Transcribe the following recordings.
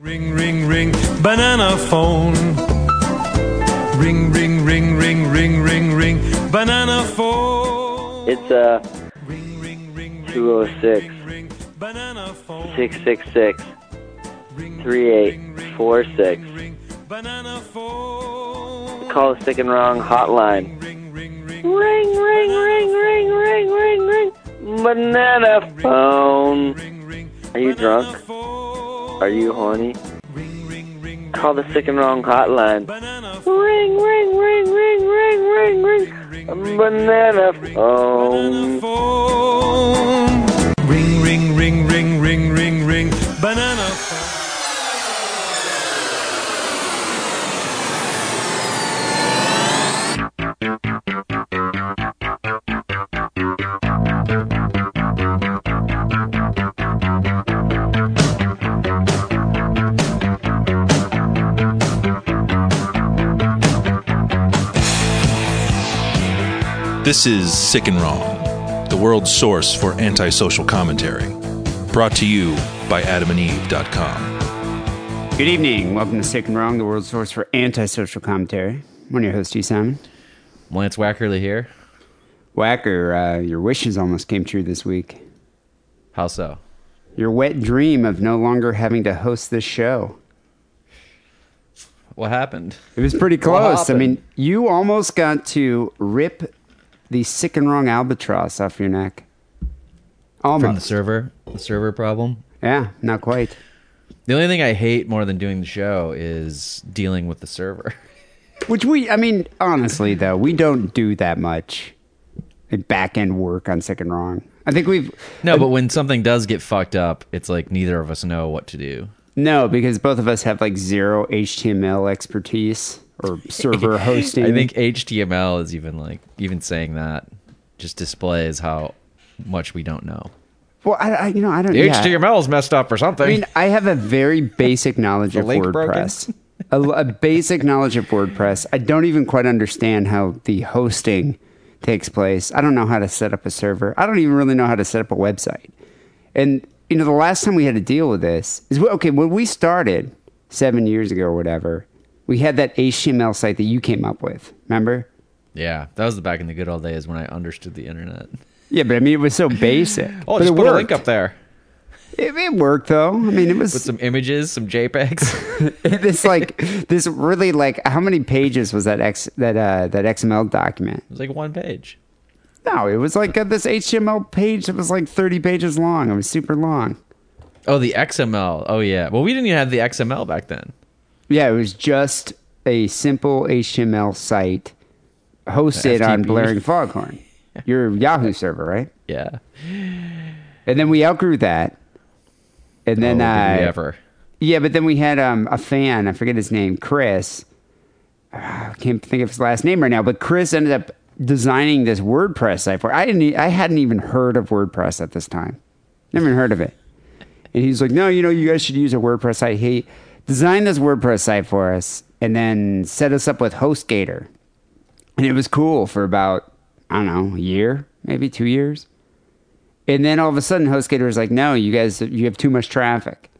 Ring, ring, ring, banana phone. Ring, ring, ring, ring, ring, ring, ring, banana phone. It's uh ring, ring, ring, 206 banana phone. 666 3846. ring, banana phone. Call the sick and wrong hotline. Ring, ring, ring, Ring, ring, ring, ring, ring. Banana phone. Are you drunk? Are you horny? Call the sick and wrong hotline. Ring, ring, ring, ring, ring, ring, ring. Banana phone. Ring, ring, ring, ring, ring, ring, ring. Banana phone. This is Sick and Wrong, the world's source for antisocial commentary. Brought to you by adamandeve.com. Good evening. Welcome to Sick and Wrong, the world's source for antisocial commentary. I'm your host, E. Simon. Lance Wackerly here. Whacker, uh, your wishes almost came true this week. How so? Your wet dream of no longer having to host this show. What happened? It was pretty close. I mean, you almost got to rip the sick and wrong albatross off your neck. Almost. From the server, the server problem. yeah, not quite. The only thing I hate more than doing the show is dealing with the server. Which we, I mean, honestly, though, we don't do that much back end work on sick and wrong. I think we've No, uh, but when something does get fucked up, it's like neither of us know what to do. No, because both of us have like zero HTML expertise or server hosting. I think HTML is even like even saying that just displays how much we don't know. Well, I, I you know, I don't. The yeah. HTML is messed up or something. I mean, I have a very basic knowledge of? WordPress. a, a basic knowledge of WordPress. I don't even quite understand how the hosting takes place. I don't know how to set up a server. I don't even really know how to set up a website. And you know, the last time we had to deal with this is okay when we started seven years ago or whatever. We had that HTML site that you came up with. Remember? yeah, that was the back in the good old days when I understood the internet. Yeah, but I mean, it was so basic. Oh, just put worked. a link up there It, it worked though. I mean, it was with some images, some JPEGs. this like this really like how many pages was that X that uh that XML document? it was like one page. No, it was like uh, this HTML page that was like thirty pages long. It was super long. Oh, the XML. Oh yeah. Well, we didn't even have the XML back then. Yeah, it was just a simple HTML site hosted on Blaring Foghorn, your Yahoo server, right? Yeah. And then we outgrew that. And then oh, we ever? Yeah, but then we had um, a fan. I forget his name, Chris. Ah, I can't think of his last name right now. But Chris ended up designing this WordPress site for. I didn't. I hadn't even heard of WordPress at this time. Never even heard of it. And he's like, "No, you know, you guys should use a WordPress site." He designed this WordPress site for us, and then set us up with HostGator. And it was cool for about I don't know a year, maybe two years. And then all of a sudden, HostGator was like, "No, you guys, you have too much traffic."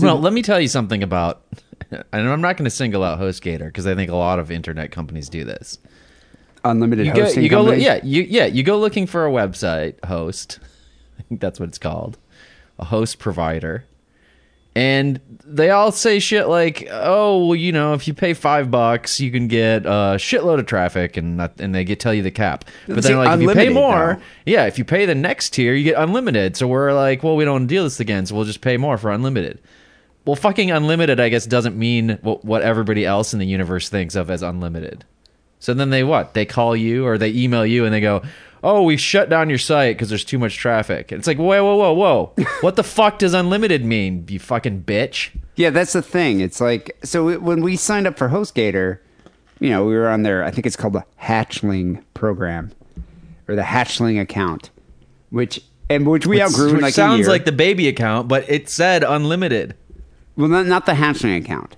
Well, let me tell you something about. And I'm not going to single out HostGator because I think a lot of internet companies do this. unlimited You go, hosting you go, companies. yeah, you yeah, you go looking for a website host. I think that's what it's called, a host provider, and they all say shit like, "Oh, well, you know, if you pay five bucks, you can get a shitload of traffic," and that, and they get tell you the cap. But See, then, like, if you pay more, yeah, if you pay the next tier, you get unlimited. So we're like, well, we don't want to deal this again, so we'll just pay more for unlimited. Well, fucking unlimited, I guess, doesn't mean what, what everybody else in the universe thinks of as unlimited. So then they what? They call you or they email you and they go, "Oh, we shut down your site because there's too much traffic." And it's like, whoa, whoa, whoa, whoa! what the fuck does unlimited mean? You fucking bitch! Yeah, that's the thing. It's like so it, when we signed up for HostGator, you know, we were on their I think it's called the Hatchling program or the Hatchling account, which and which we outgrew in Which like a sounds like the baby account, but it said unlimited. well, not, not the Hatchling account.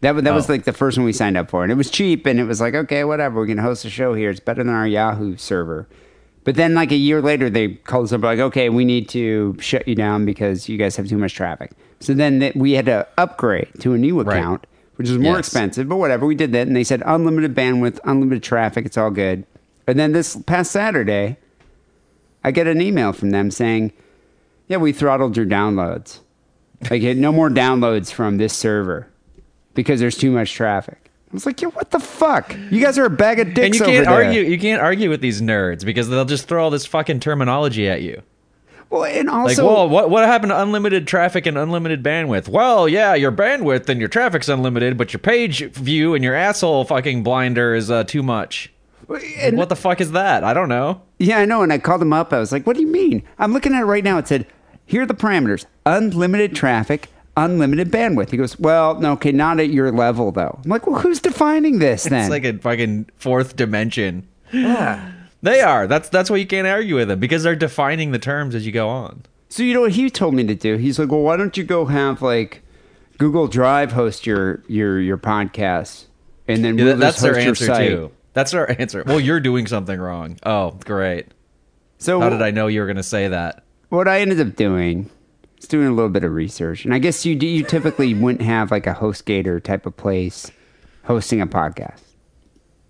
That, that was Oh. like the first one we signed up for, and it was cheap, and it was like, okay, whatever, we can host a show here. It's better than our Yahoo server. But then, like a year later, they called us up like, okay, we need to shut you down because you guys have too much traffic. So then th- we had to upgrade to a new Right. account, which is more Yes. expensive, but whatever. We did that, and they said unlimited bandwidth, unlimited traffic, it's all good. And then this past Saturday, I get an email from them saying, yeah, we throttled your downloads. Like, no more downloads from this server because there's too much traffic. I was like, yo, what the fuck? You guys are a bag of dicks and you can't argue. You can't argue with these nerds because they'll just throw all this fucking terminology at you. Well, and also, Like, well, what what happened to unlimited traffic and unlimited bandwidth? Well, yeah, your bandwidth and your traffic's unlimited, but your page view and your asshole fucking blinder is uh, too much. and- what the fuck is that? I don't know. yeah, I know. And I called him up. I was like, what do you mean? I'm looking at it right now. It said, here are the parameters unlimited traffic, unlimited bandwidth. He goes, well, no, okay, not at your level, though. I'm like, well, who's defining this then? It's like a fucking fourth dimension. Yeah. They are. That's that's why you can't argue with them because they're defining the terms as you go on. So you know what he told me to do? He's like, "Well, why don't you go have like Google Drive host your your your podcast, and then Yeah, we'll that's their your answer site." too. That's their answer. Well, you're doing something wrong. Oh, great. So How did I know you were going to say that? what I ended up doing is doing a little bit of research, and I guess you you typically wouldn't have like a HostGator type of place hosting a podcast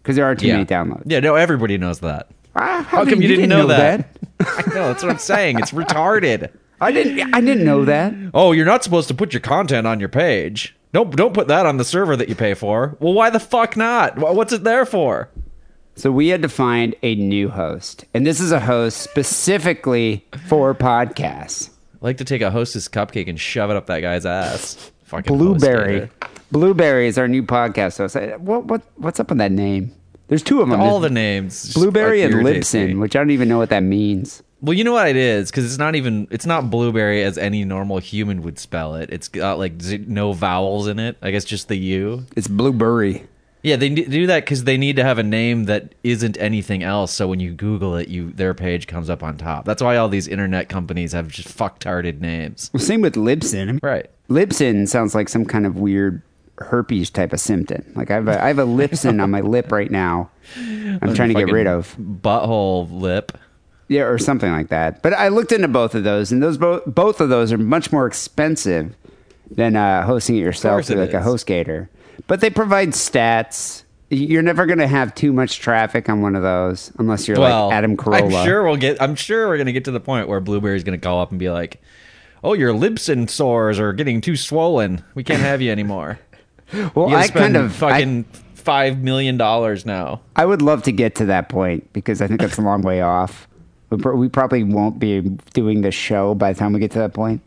because there are too many downloads. Yeah, no, everybody knows that. Ah, How come you, didn't, know, that? that? I know that's what I'm saying. It's retarded. I didn't. I didn't know that. Oh, you're not supposed to put your content on your page. Don't don't put that on the server that you pay for. Well, why the fuck not? What's it there for? So we had to find a new host, and this is a host specifically for podcasts. Like to take a hostess cupcake and shove it up that guy's ass. Fucking Blubrry. host Blubrry is our new podcast host. I- What what what's up with that name? There's two of them. All the names. Blubrry and. Libsyn, which I don't even know what that means. Well, you know what it is because it's not even it's not blueberry as any normal human would spell it. It's got like no vowels in it. I guess just the U. It's Blubrry. Yeah, they do that because they need to have a name that isn't anything else. So when you Google it, you their page comes up on top. That's why all these internet companies have just fucktarded names. Well, same with Libsyn. I mean, Right. Libsyn sounds like some kind of weird herpes type of symptom. Like I have a, I have a Libsyn on my lip right now. I'm trying to get rid of. butthole lip. Yeah, or something like that. But I looked into both of those, and those both both of those are much more expensive than uh, hosting it yourself through like a is. HostGator. But they provide stats. You're never going to have too much traffic on one of those unless you're well, like Adam Carolla. I'm sure we'll get. I'm sure we're gonna get to the point where Blubrry's gonna call up and be like, "Oh, your Libsyn sores are getting too swollen. We can't have you anymore." Well, You I kind of I, fucking five million dollars now. I would love to get to that point because I think that's a long way off. We We probably won't be doing this show by the time we get to that point.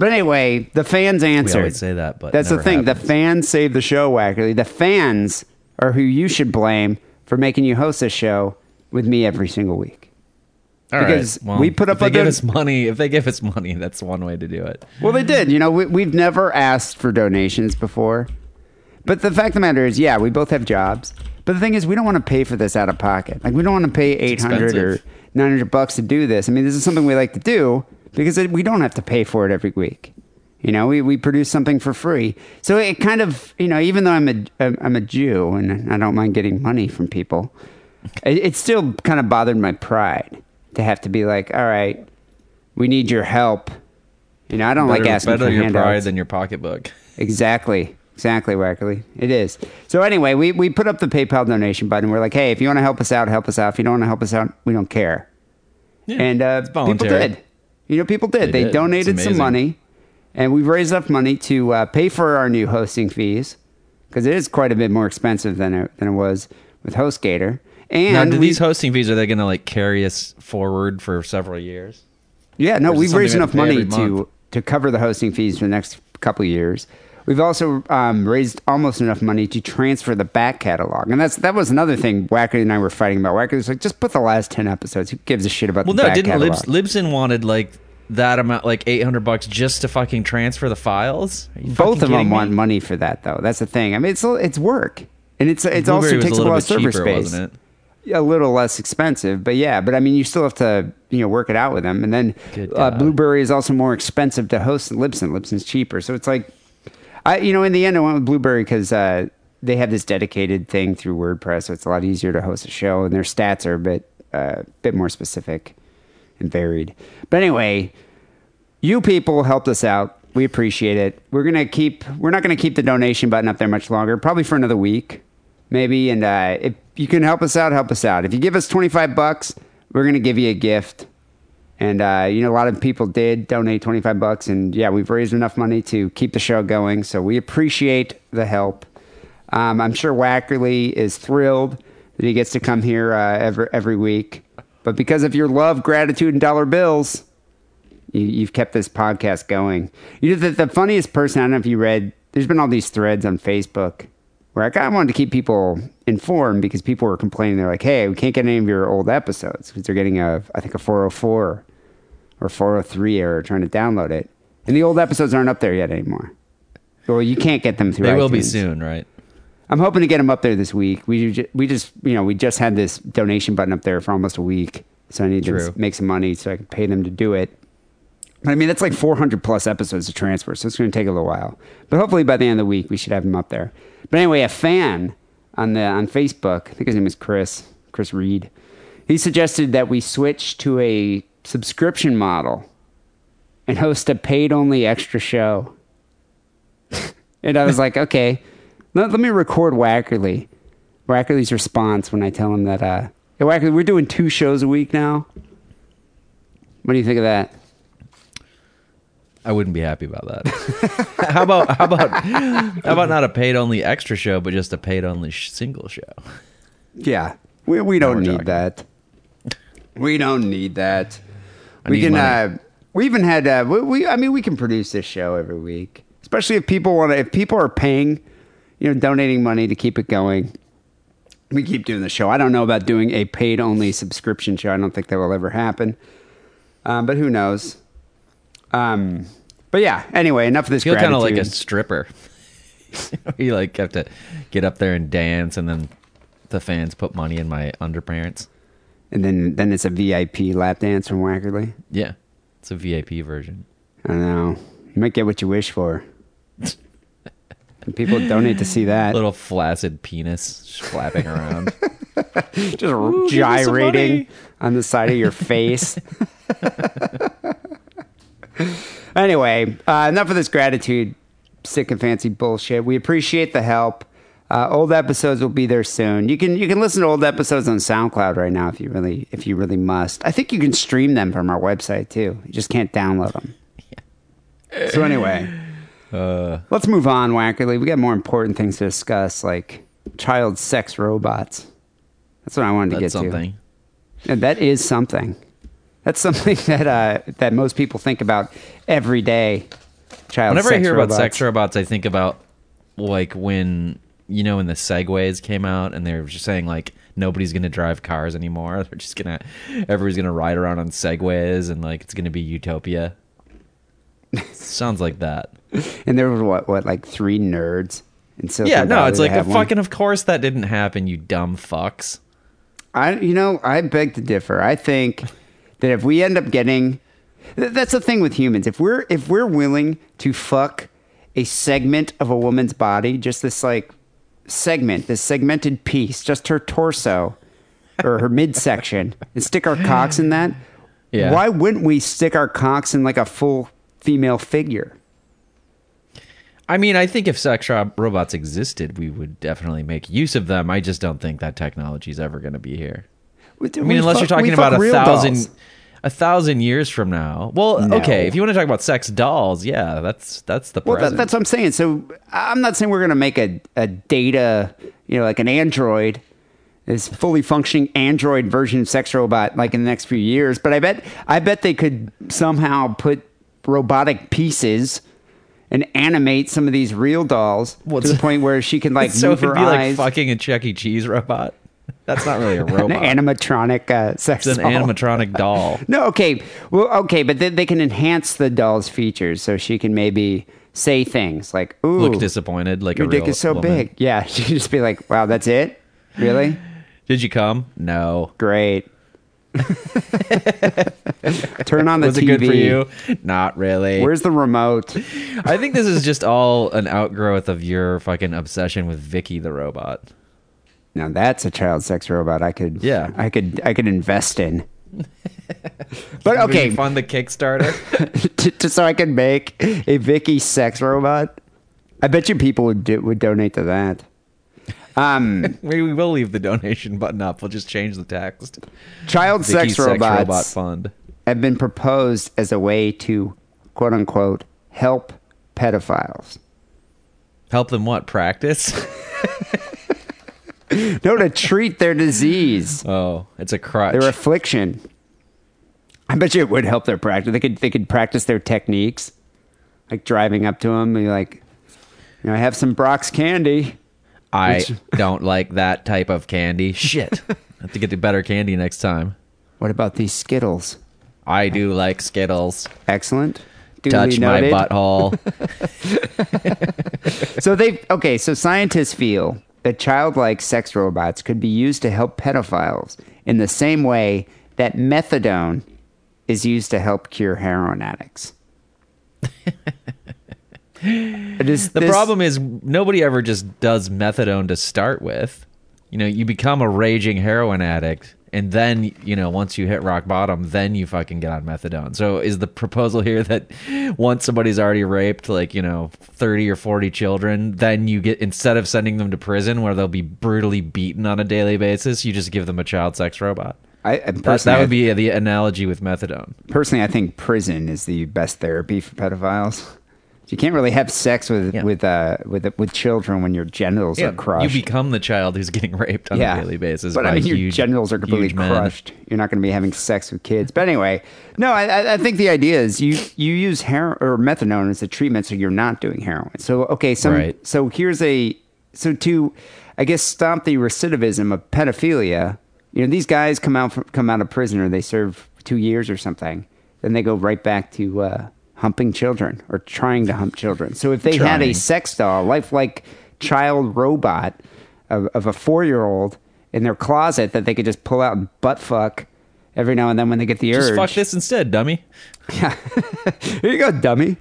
But anyway, the fans answered. I always say that, but that's the thing. happens. The fans save the show. Wackerly. The fans are who you should blame for making you host this show with me every single week. All Because right. Well, we put up if they give us money. If they give us money, that's one way to do it. Well, they did. You know, we, we've never asked for donations before. But the fact of the matter is, yeah, we both have jobs. But the thing is, we don't want to pay for this out of pocket. Like, we don't want to pay 800 or 900 bucks to do this. I mean, this is something we like to do because it, we don't have to pay for it every week. You know, we, we produce something for free. So it kind of, you know, even though I'm a, I'm a Jew and I don't mind getting money from people, it, it still kind of bothered my pride to have to be like, all right, we need your help. You know, I don't like better, asking better for your handouts. pride than your pocketbook. Exactly. Exactly, Wackerly. It is. So anyway, we, we put up the PayPal donation button. We're like, hey, if you want to help us out, help us out. If you don't want to help us out, we don't care. Yeah, and uh, people did. You know, people did. They They, did. donated some money, and we've raised enough money to uh, pay for our new hosting fees because it is quite a bit more expensive than it, than it was with HostGator. And Now, do we- these hosting fees are they going to like carry us forward for several years? Yeah, no, Or is it we've raised enough money to to cover the hosting fees for the next couple years. We've also um, raised almost enough money to transfer the back catalog, and that's that was another thing Wacker and I were fighting about. Wacker was like, just put the last ten episodes. Who gives a shit about Well, the no, back didn't catalog? Libs, Libsyn wanted like that amount, like eight hundred bucks, just to fucking transfer the files? Both of them kidding want money for that, though. That's the thing. I mean, it's it's work, and it's it's Blubrry also takes a a, lot of server cheaper, space. it? a little less expensive, but yeah, but I mean, you still have to you know work it out with them, and then uh, Blubrry is also more expensive to host than Libsyn. Libsyn's cheaper, so it's like, I you know in the end I went with Blubrry because uh, they have this dedicated thing through WordPress, so it's a lot easier to host a show, and their stats are a bit a bit more specific and varied. But anyway, you people helped us out. We appreciate it. We're gonna keep. We're not gonna keep the donation button up there much longer. Probably for another week, maybe. And uh, if you can help us out, help us out. If you give us twenty five bucks, we're gonna give you a gift. And uh, you know, a lot of people did donate twenty five bucks, and yeah, we've raised enough money to keep the show going. So we appreciate the help. Um, I'm sure Wackerly is thrilled that he gets to come here uh, every every week. But because of your love, gratitude, and dollar bills, you, you've kept this podcast going. You know, the, the funniest person, I don't know if you read, there's been all these threads on Facebook where I kind of wanted to keep people informed because people were complaining. They're like, hey, we can't get any of your old episodes because they're getting a, I think, a 404 or 403 error trying to download it. And the old episodes aren't up there yet anymore. Well, you can't get them through They will be soon, right? I'm hoping to get them up there this week. We ju- we just you know we just had this donation button up there for almost a week, so I need to True. s- make some money so I can pay them to do it. But I mean that's like 400 plus episodes to transfer, so it's going to take a little while. But hopefully by the end of the week we should have them up there. But anyway, a fan on the on Facebook, I think his name is Chris Chris Reed. He suggested that we switch to a subscription model and host a paid only extra show. and I was like, okay, let, let me record Wackerly. Wackerly's response when I tell him that, uh, hey, Wackerly, we're doing two shows a week now. What do you think of that? I wouldn't be happy about that. how about how about how about not a paid only extra show, but just a paid only sh- single show? Yeah, we, we don't need talking. that. We don't need that. I we can. Uh, we even had. Uh, we, we. I mean, we can produce this show every week, especially if people want to. If people are paying, you know, donating money to keep it going. We keep doing the show. I don't know about doing a paid only subscription show. I don't think that will ever happen. Um, but who knows? Um, but yeah. Anyway, enough of this. feel kind of like a stripper. you like have to get up there and dance, and then the fans put money in my underpants. And then then it's a VIP lap dance from Wackerly. Yeah, it's a VIP version. I know. You might get what you wish for. And People donate to see that. Little flaccid penis flapping around. Just gyrating on the side of your face. anyway, uh, enough of this gratitude, sick and fancy bullshit. We appreciate the help. Uh, old episodes will be there soon. You can you can listen to old episodes on SoundCloud right now if you really if you really must. I think you can stream them from our website too. You just can't download them. yeah. So anyway, let's move on, Wackerly. We got more important things to discuss, like child sex robots. That's what I wanted to That's get something. to. And that is something. That's something that uh, that most people think about every day. Child Whenever I hear robots. about sex robots, I think about like when you know when the Segways came out and they were just saying like nobody's gonna drive cars anymore. They're just gonna everybody's gonna ride around on Segways and like it's gonna be utopia. Sounds like that. and there were what what like three nerds. And so yeah, no, it's like a fucking. Of course that didn't happen. You dumb fucks. I you know I beg to differ. I think that if we end up getting th- that's the thing with humans. If we're if we're willing to fuck a segment of a woman's body, just this like segment, this segmented piece, just her torso or her midsection, and stick our cocks in that. Yeah. Why wouldn't we stick our cocks in like a full female figure? I mean, I think if sex ro- robots existed, we would definitely make use of them. I just don't think that technology is ever going to be here. I I mean, unless you're talking about a thousand, a thousand years from now. Well, No. okay, if you want to talk about sex dolls, yeah, that's that's the Well, that, that's what I'm saying. So I'm not saying we're going to make a, a data, you know, like an Android, this fully functioning Android version of sex robot, like in the next few years. But I bet, I bet they could somehow put robotic pieces and animate some of these real dolls What's- to the point where she can like so move her be like eyes. fucking a Chuck E. Cheese robot. That's not really a robot. an animatronic uh, sex it's an doll. animatronic doll. No, okay. Well, okay, but they, they can enhance the doll's features so she can maybe say things like, "Ooh, Look disappointed, like your a dick real is so woman. big." Yeah, she can just be like, "Wow, that's it? Really? Did you come? No. Great." Turn on the Was TV. it good for you? Not really. Where's the remote? I think this is just all an outgrowth of your fucking obsession with Vicky the robot. Now that's a child sex robot I could Yeah. I could I could invest in. but okay, fund the Kickstarter. t- t- so I could make a Vicky sex robot. I bet you people would do, would donate to that. Um, Maybe we will leave the donation button up. We'll just change the text. child Vicky sex robots Robot Fund. have been proposed as a way to quote unquote help pedophiles. Help them what? Practice? No, to treat their disease, Oh, it's a crutch. their affliction. I bet you it would help their practice. They could they could practice their techniques, like driving up to them and be like, you know, I have some Brach's candy. I Which- don't like that type of candy. Shit. I have to get the better candy next time. What about these Skittles? I do like Skittles. Excellent. Duly Touch my noted. butthole. So they okay. So scientists feel that childlike sex robots could be used to help pedophiles in the same way that methadone is used to help cure heroin addicts. Is The this- problem is nobody ever just does methadone to start with. You know, you become a raging heroin addict, and then you know once you hit rock bottom, then you fucking get on methadone. So is the proposal here that once somebody's already raped like you know thirty or forty children, then you get instead of sending them to prison where they'll be brutally beaten on a daily basis, you just give them a child sex robot. I, That, personally, that would be the analogy with methadone. personally. I think prison is the best therapy for pedophiles. You can't really have sex with Yeah. with uh with with children when your genitals are crushed. you become the child who's getting raped on a daily basis. But I mean, your genitals are completely crushed. You're not going to be having sex with kids. But anyway, no, I, I- think the idea is you you use heroin or methadone as a treatment, so you're not doing heroin. So okay, so Right. so here's a so to I guess stop the recidivism of pedophilia. You know, these guys come out from, come out of prison or they serve two years or something, then they go right back to uh, humping children or trying to hump children. So if they had a sex doll, lifelike child robot of, of a four year old in their closet that they could just pull out and butt fuck every now and then when they get the Just urge. Just fuck this instead, dummy. Yeah. Here you go, dummy.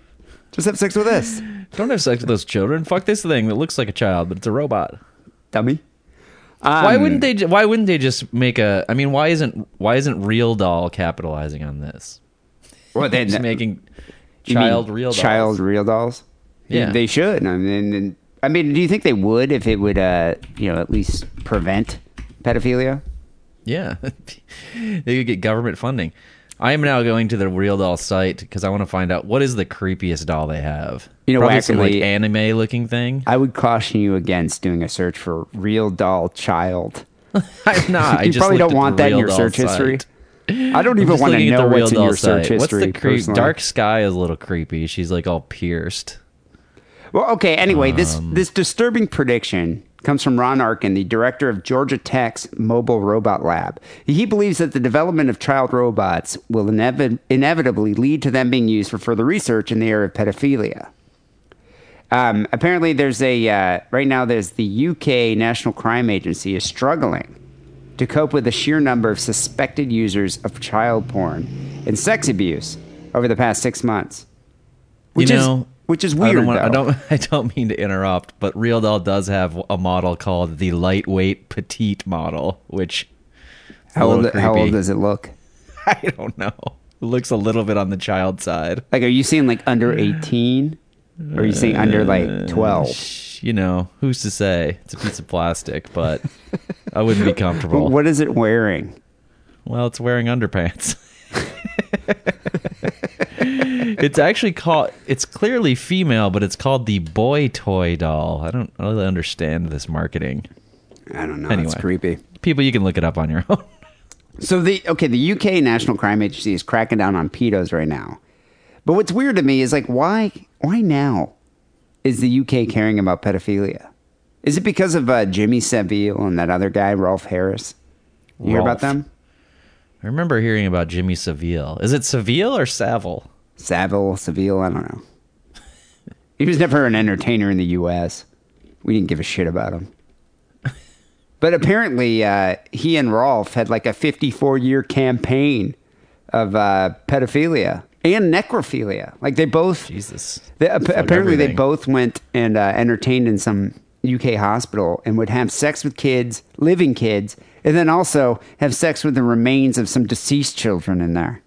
Just have sex with this, Don't have sex with those children. Fuck this thing that looks like a child, but it's a robot. dummy. why Um, wouldn't they? Why wouldn't they just make a? I mean, why isn't why isn't Real Doll capitalizing on this? Well, they, Just making child real dolls. child real dolls. Yeah. they should. I mean, I mean, do you think they would if it would, uh, you know, at least prevent pedophilia? Yeah, they could get government funding. I am now going to the Real Doll site because I want to find out what is the creepiest doll they have. You know, Probably some like anime looking thing. I would caution you against doing a search for real doll child. I'm not. I you just probably don't want that in your search history. I don't even want to know what's in your search site. history. What's the creep? personally. Dark Sky is a little creepy. She's like all pierced. Well, okay. Anyway, this Um, this disturbing prediction comes from Ron Arkin, the director of Georgia Tech's Mobile Robot Lab. He believes that the development of child robots will inevi- inevitably lead to them being used for further research in the area of pedophilia. Um, apparently, there's a uh, right now. There's the UK National Crime Agency is struggling to cope with the sheer number of suspected users of child porn and sex abuse over the past six months. Which you is which is I weird. don't, want- I don't. I don't mean to interrupt, but Real Doll does have a model called the lightweight petite model, which How old, how old does it look? I don't know. It looks a little bit on the child side. Like, are you seeing like under 18? Or are you seeing under like 12? You know, who's to say? It's a piece of plastic, but I wouldn't be comfortable. What is it wearing? Well, it's wearing underpants. it's actually called. It's clearly female, but it's called the boy toy doll. I don't really understand this marketing. I don't know. Anyway. It's creepy. People, you can look it up on your own. So the okay, the UK National Crime Agency is cracking down on pedos right now. But what's weird to me is like why why now is the UK caring about pedophilia? Is it because of uh, Jimmy Savile and that other guy Rolf Harris? You hear about them? I remember hearing about Jimmy Savile. Is it Savile or Savile? Savile, Seville, I don't know. he was never an entertainer in the U.S. We didn't give a shit about him. But apparently, uh, he and Rolf had like a 54 year campaign of uh, pedophilia and necrophilia. Like they both, Jesus. they, ap- apparently, they both went and uh, entertained in some UK hospital and would have sex with kids, living kids, and then also have sex with the remains of some deceased children in there,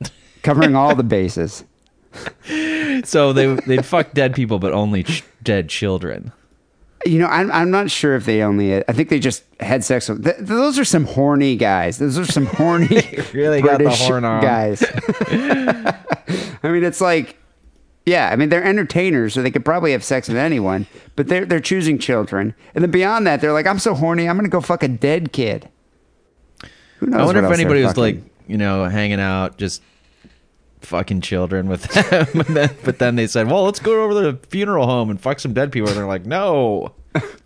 covering all the bases. So they they'd fuck dead people, but only ch- dead children. You know, I'm, I'm not sure if they only. I think they just had sex with. Th- those are some horny guys. Those are some horny really got the British horn on. guys. I mean, it's like, yeah. I mean, they're entertainers, so they could probably have sex with anyone. But they're they're choosing children, and then beyond that, they're like, I'm so horny, I'm gonna go fuck a dead kid. Who knows? I wonder what if else anybody was fucking. like, you know, hanging out, just fucking children with them. Then- but then they said, well, let's go over to the funeral home and fuck some dead people. And they're like, no.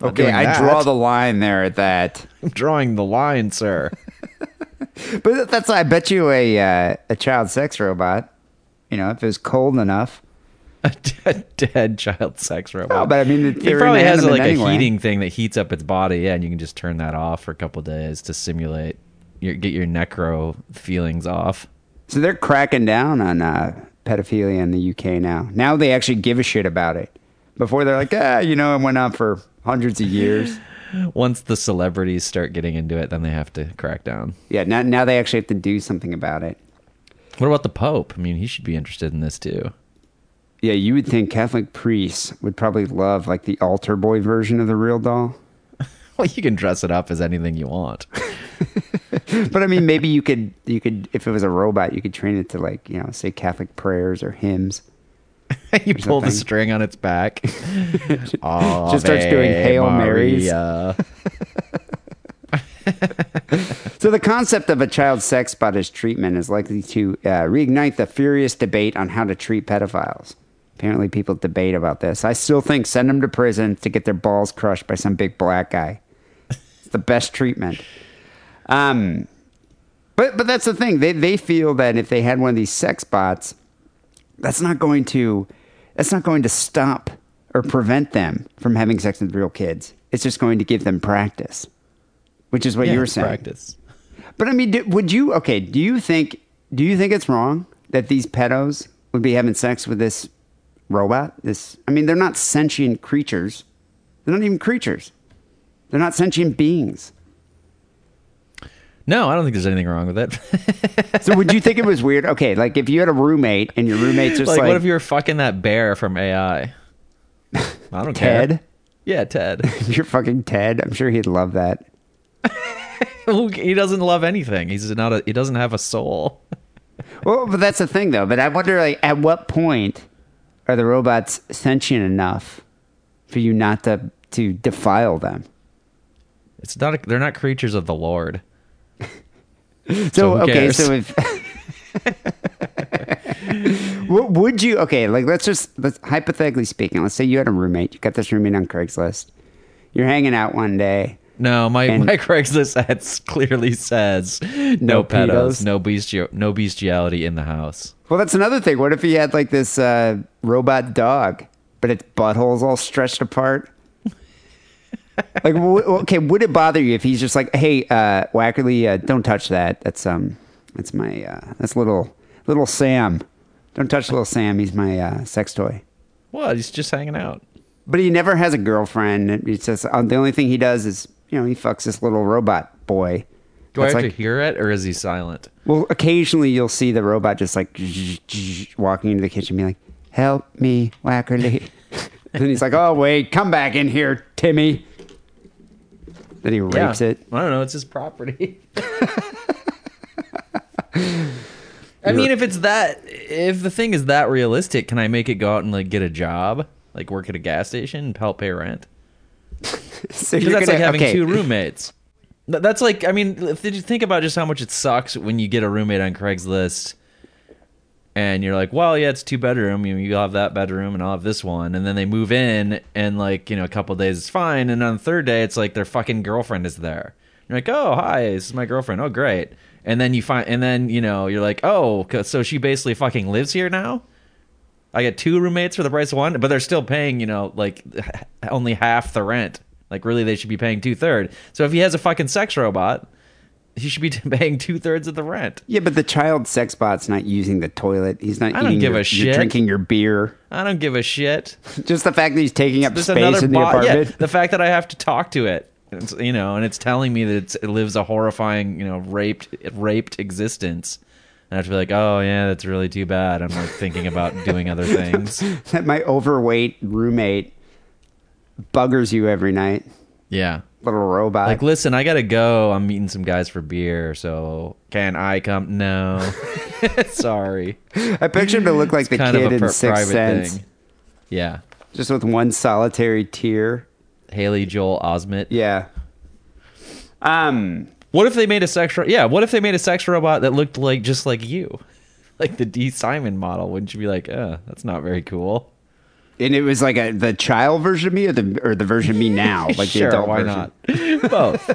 okay, I that. draw the line there at that. I'm drawing the line, sir. But that's I bet you a uh, a child sex robot. You know, if it was cold enough. a dead, dead child sex robot. Oh, but I mean, it probably has like anyway. a heating thing that heats up its body, yeah, and you can just turn that off for a couple days to simulate your get your necro feelings off. So they're cracking down on uh, pedophilia in the UK now. Now they actually give a shit about it. Before they're like, ah, you know, it went on for hundreds of years. Once the celebrities start getting into it, then they have to crack down. Yeah, now now they actually have to do something about it. What about the Pope? I mean, he should be interested in this too. Yeah, you would think Catholic priests would probably love like the altar boy version of the real doll. Well, you can dress it up as anything you want. But I mean, maybe you could you could if it was a robot, you could train it to like you know say Catholic prayers or hymns. you pull the string on its back. Just starts doing Hail Marys. So the concept of a child sex bot as treatment is likely to uh, reignite the furious debate on how to treat pedophiles. Apparently, people debate about this. I still think send them to prison to get their balls crushed by some big black guy. The best treatment. Um, but but that's the thing. They they feel that if they had one of these sex bots, that's not going to that's not going to stop or prevent them from having sex with real kids. It's just going to give them practice, which is what Yeah, you were saying. Practice. But I mean, do, would you? Okay, do you think? Do you think it's wrong that these pedos would be having sex with this robot? This, I mean, they're not sentient creatures. They're not even creatures. They're not sentient beings. No, I don't think there's anything wrong with it. So would you think it was weird? Okay, like if you had a roommate and your roommate's just like, like, what if you were fucking that bear from AI? I don't care. Ted? Yeah, Ted. You're fucking Ted. I'm sure he'd love that. he doesn't love anything. He's not a. He doesn't have a soul. Well, but that's the thing, though. But I wonder, like, at what point are the robots sentient enough for you not to to defile them? It's not. A, they're not creatures of the Lord. So, So okay, so if What would you okay, like let's just let's hypothetically speaking, let's say you had a roommate, you got this roommate on Craigslist. You're hanging out one day. No, my And- my Craigslist ad clearly says no, No pedos, pedos? no bestial, no bestiality in the house. Well, that's another thing. What if he had like this uh, robot dog, but its butthole's all stretched apart? like, w- okay, would it bother you if he's just like, "Hey, uh, Wackerly, uh, don't touch that. That's um, that's my uh, that's little little Sam. Don't touch little Sam. He's my uh, sex toy." What? He's just hanging out. But he never has a girlfriend. It's just uh, the only thing he does is you know he fucks this little robot boy. Do I have like- to hear it, or is he silent? Well, occasionally you'll see the robot just like walking into the kitchen, being like, "Help me, Wackerly." then he's like, "Oh wait, come back in here, Timmy." Then he rapes Yeah. it. I don't know. It's his property. I mean, if it's that, if the thing is that realistic, can I make it go out and like get a job, like work at a gas station and help pay rent? So you're that's gonna- like having okay. two roommates. That's like, I mean, if you think about just how much it sucks when you get a roommate on Craigslist, and you're like, well, yeah, it's two bedroom. You you have that bedroom, and I'll have this one. And then they move in, and like you know, a couple days it's fine, and on the third day, it's like their fucking girlfriend is there. You're like, oh, hi, this is my girlfriend. Oh, great. And then you find, and then you know, you're like, oh, so she basically fucking lives here now. I get two roommates for the price of one, but they're still paying, you know, like only half the rent. Like really, they should be paying two third. So if he has a fucking sex robot, He should be paying two thirds of the rent. Yeah, but the child sex bot's not using the toilet. He's not I don't eating give your, a you're shit. drinking your beer. I don't give a shit. Just the fact that he's taking up There's space another in the bot. Yeah, apartment. the fact that I have to talk to it, it's, you know, and it's telling me that it's, it lives a horrifying, you know, raped raped existence. And I have to be like, oh yeah, that's really too bad. I'm like thinking about doing other things. that my overweight roommate buggers you every night. Yeah. Little robot. Like, listen, I gotta go. I'm meeting some guys for beer, so can I come? No, sorry. I picture him to look like the kind kid in Sixth Sense, thing. Yeah, just with one solitary tear. Haley Joel Osment. Yeah. Um. What if they made a sex? Ro- yeah. What if they made a sex robot that looked like just like you, like the D Simon model? Wouldn't you be like, uh, that's not very cool? And it was like a the child version of me, or the or the version of me now, like sure, the adult why version. not? Both.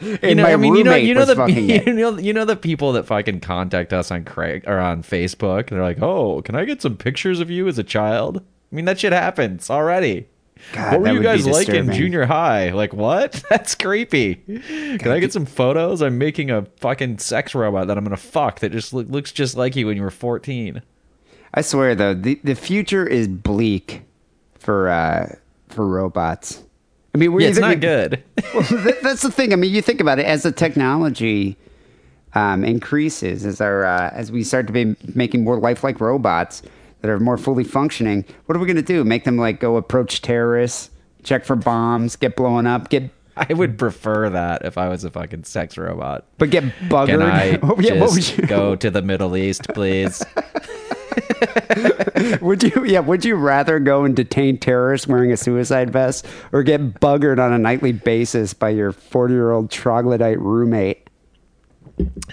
And you know, my I mean, you know, you know the you know, you know the people that fucking contact us on Craig or on Facebook. They're like, "Oh, can I get some pictures of you as a child?" I mean, that shit happens already. God, what were you guys like in junior high? Like what? That's creepy. Can I get some photos? I'm making a fucking sex robot that I'm gonna fuck that just look, looks just like you when you were 14. I swear though, the the future is bleak for uh for robots. I mean, we're Yeah, it's not gonna- good. Well, th- that's the thing. I mean, you think about it as the technology um, increases, as our uh, as we start to be making more lifelike robots that are more fully functioning. What are we going to do? Make them like go approach terrorists, check for bombs, get blown up, get I would prefer that if I was a fucking sex robot. but get buggered. Can I Oh, yeah, just go to the Middle East, please? Would you? Yeah. Would you rather go and detain terrorists wearing a suicide vest, or get buggered on a nightly basis by your forty-year-old troglodyte roommate?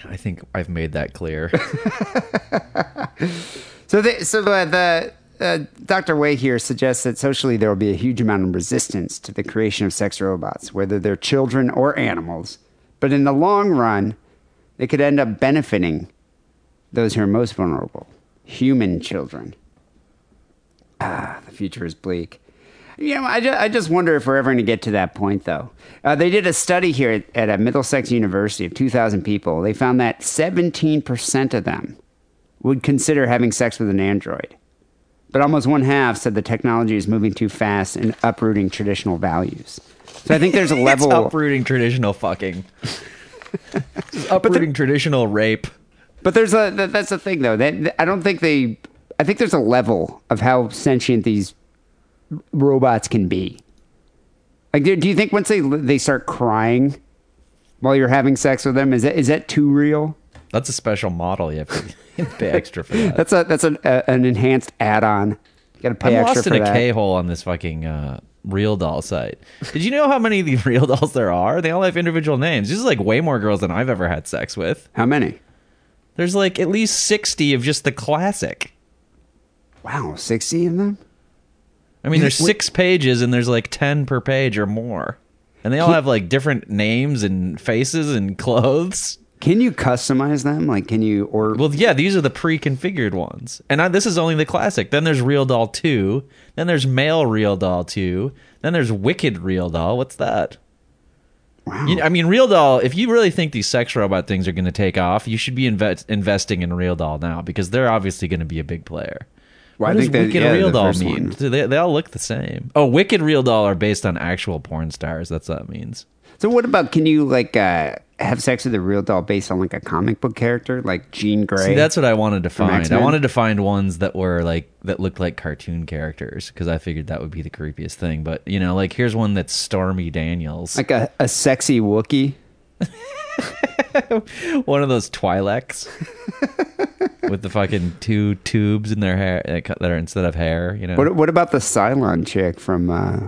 I think I've made that clear. So, the, so uh, the uh, Dr. Way here suggests that socially there will be a huge amount of resistance to the creation of sex robots, whether they're children or animals. But in the long run, they could end up benefiting those who are most vulnerable, human children. Ah, the future is bleak. You know, I just, I just wonder if we're ever going to get to that point, though. Uh, they did a study here at, at a Middlesex University of 2,000 people. They found that 17% of them would consider having sex with an android. But almost one half said the technology is moving too fast and uprooting traditional values. So I think there's a level. Uprooting traditional fucking. Uprooting traditional rape. But there's a that, that's the thing though. That I don't think they. I think there's a level of how sentient these robots can be. Like, do, do you think once they they start crying while you're having sex with them, is that is that too real? That's a special model. You have to pay extra for that. That's a that's an uh, an enhanced add-on. You got to pay I'm extra lost in a that. K-hole on this fucking uh, real doll site. Did you know how many of these real dolls there are? They all have individual names. This is like way more girls than I've ever had sex with. How many? There's like at least 60 of just the classic. Wow, sixty of them. I mean, there's six pages and there's like 10 per page or more. And they all have like different names and faces and clothes. Can you customize them? Like, can you or Well, yeah, these are the pre-configured ones, and I, this is only the classic. Then there's Real Doll Two. Then there's Male Real Doll Two. Then there's Wicked Real Doll. What's that? Wow? You- I mean, Real Doll. If you really think these sex robot things are going to take off, you should be inve- investing in Real Doll now because they're obviously going to be a big player. Well, I what does think that- Wicked yeah, Real Doll mean? one. Do They, they all look the same. Oh, Wicked Real Doll are based on actual porn stars. That's what that means. So what about can you like uh, have sex with a real doll based on like a comic book character like Jean Grey? See, that's what I wanted to find. I wanted to find ones that were like that looked like cartoon characters because I figured that would be the creepiest thing. But you know, like here's one that's Stormy Daniels, like a, a sexy Wookie. one of those Twi'leks with the fucking two tubes in their hair that that are instead of hair. You know, What what about the Cylon chick from uh,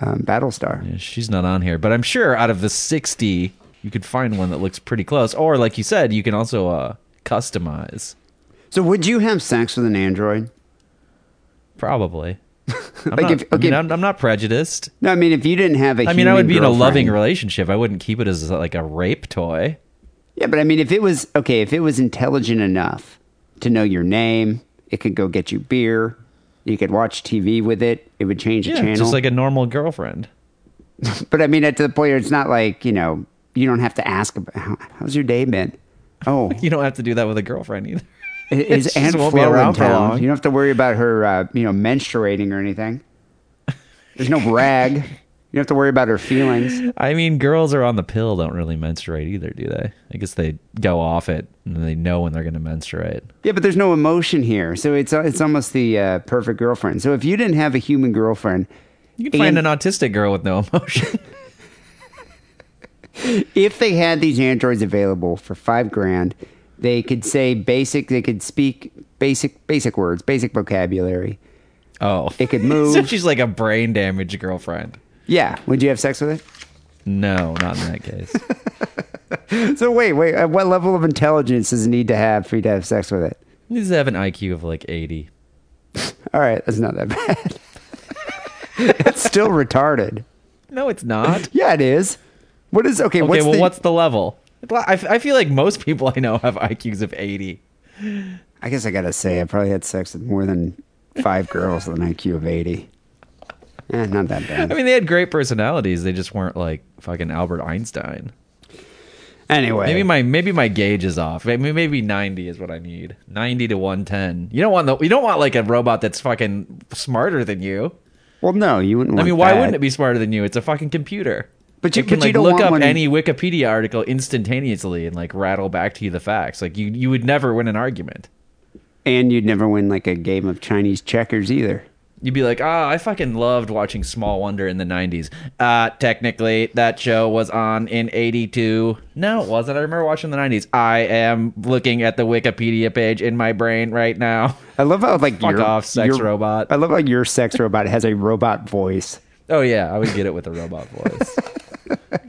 um, Battlestar? Yeah, she's not on here, but I'm sure out of the sixty, you could find one that looks pretty close. Or like you said, you can also uh, customize. So would you have sex with an android? Probably. I'm Like not, if- I mean. I'm, I'm not prejudiced. No, I mean if you didn't have a I mean, I would be in a loving relationship. I wouldn't keep it as like a rape toy. Yeah, but I mean if it was okay, if it was intelligent enough to know your name, it could go get you beer. You could watch TV with it. It would change the Yeah, channel. just like a normal girlfriend. but I mean, at the point where it's not like you know you don't have to ask about how, how's your day been. Oh, You don't have to do that with a girlfriend either. is Aunt won't be Flo in town? You don't have to worry about her, uh, you know, menstruating or anything. There's no rag. You don't have to worry about her feelings. I mean, girls are on the pill don't really menstruate either, do they? I guess they go off it and they know when they're going to menstruate. Yeah, but there's no emotion here, so it's it's almost the uh, perfect girlfriend. So if you didn't have a human girlfriend, You can find And- an autistic girl with no emotion. if they had these androids available for five grand, they could say basic. They could speak basic basic words, basic vocabulary. oh, It could move. so she's like a brain damaged girlfriend. Yeah, would you have sex with it? No, not in that case. So wait, wait. At what level of intelligence does it need to have for you to have sex with it? Needs to have an IQ of like eighty. All right, that's not that bad. it's still retarded. No, it's not. Yeah, it is. What is okay? Okay, what's well, the, what's the level? I, I feel like most people I know have IQs of 80. I guess I gotta say, I probably had sex with more than five girls with an IQ of eighty. Eh, not that bad. I mean, they had great personalities. They just weren't like fucking Albert Einstein. anyway, Maybe my maybe my gauge is off. Maybe maybe 90 is what I need. 90 to 110. You don't want the you don't want like a robot that's fucking smarter than you. well, no, you wouldn't. I mean, why that. wouldn't it be smarter than you? It's a fucking computer. But you- it can but like don't look up one- any Wikipedia article instantaneously and like rattle back to you the facts. Like you you would never win an argument. And you'd never win like a game of Chinese checkers either. You'd be like, ah, I fucking loved watching Small Wonder in the 90s. Uh, technically, that show was on in 82. No, it wasn't. I remember watching the 90s. I am looking at the Wikipedia page in my brain right now. I love how like Fuck your, off, sex your- robot. I love how your sex robot has a robot voice. Oh, yeah, I would get it with a robot voice.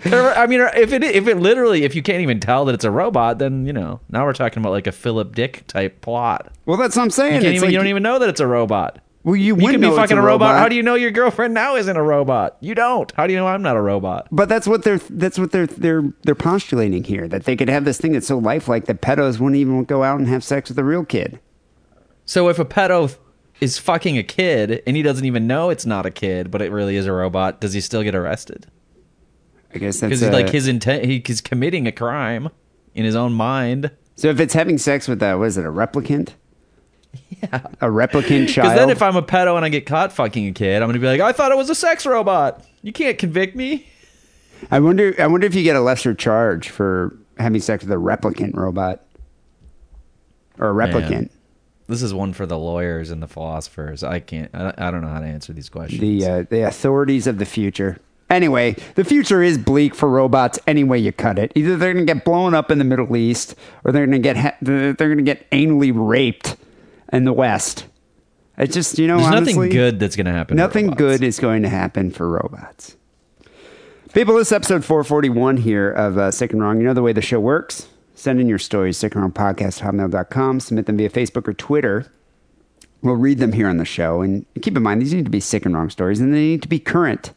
I mean, if it if it literally, if you can't even tell that it's a robot, then, you know, now we're talking about like a Philip Dick type plot. Well, that's what I'm saying. You, It's even, like- you don't even know that it's a robot. Well, you, You could be fucking a robot. How do you know your girlfriend now isn't a robot? You don't. How do you know I'm not a robot? But that's what they're that's what they're they're they're postulating here that they could have this thing that's so lifelike that pedos wouldn't even go out and have sex with a real kid. So if a pedo is fucking a kid and he doesn't even know it's not a kid, but it really is a robot, does he still get arrested? I guess that's Because like his intent, he, he's committing a crime in his own mind. So if it's having sex with a what is it a replicant? Yeah, a replicant child. Because then if I'm a pedo and I get caught fucking a kid, I'm gonna be like, I thought it was a sex robot. You can't convict me. I wonder. I wonder if you get a lesser charge for having sex with a replicant robot or a replicant. Man. This is one for the lawyers and the philosophers. I can't. I, I don't know how to answer these questions. The uh, the authorities of the future. Anyway, the future is bleak for robots. Any way you cut it, either they're going to get blown up in the Middle East, or they're going to get ha- they're going to get anally raped in the West. It's just you know There's honestly, nothing good that's gonna happen. Nothing good is going to happen for robots. People, this is episode 441 here of uh, Sick and Wrong. You know the way the show works? Send in your stories, sick and wrong podcast, hotmail.com. Submit them via Facebook or Twitter. We'll read them here on the show. And keep in mind, these need to be sick and wrong stories, and they need to be current.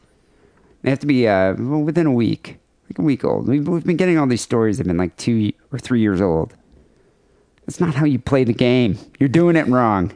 They have to be uh, within a week, like a week old. We've, we've been getting all these stories that have been like two or three years old. That's not how you play the game. You're doing it wrong.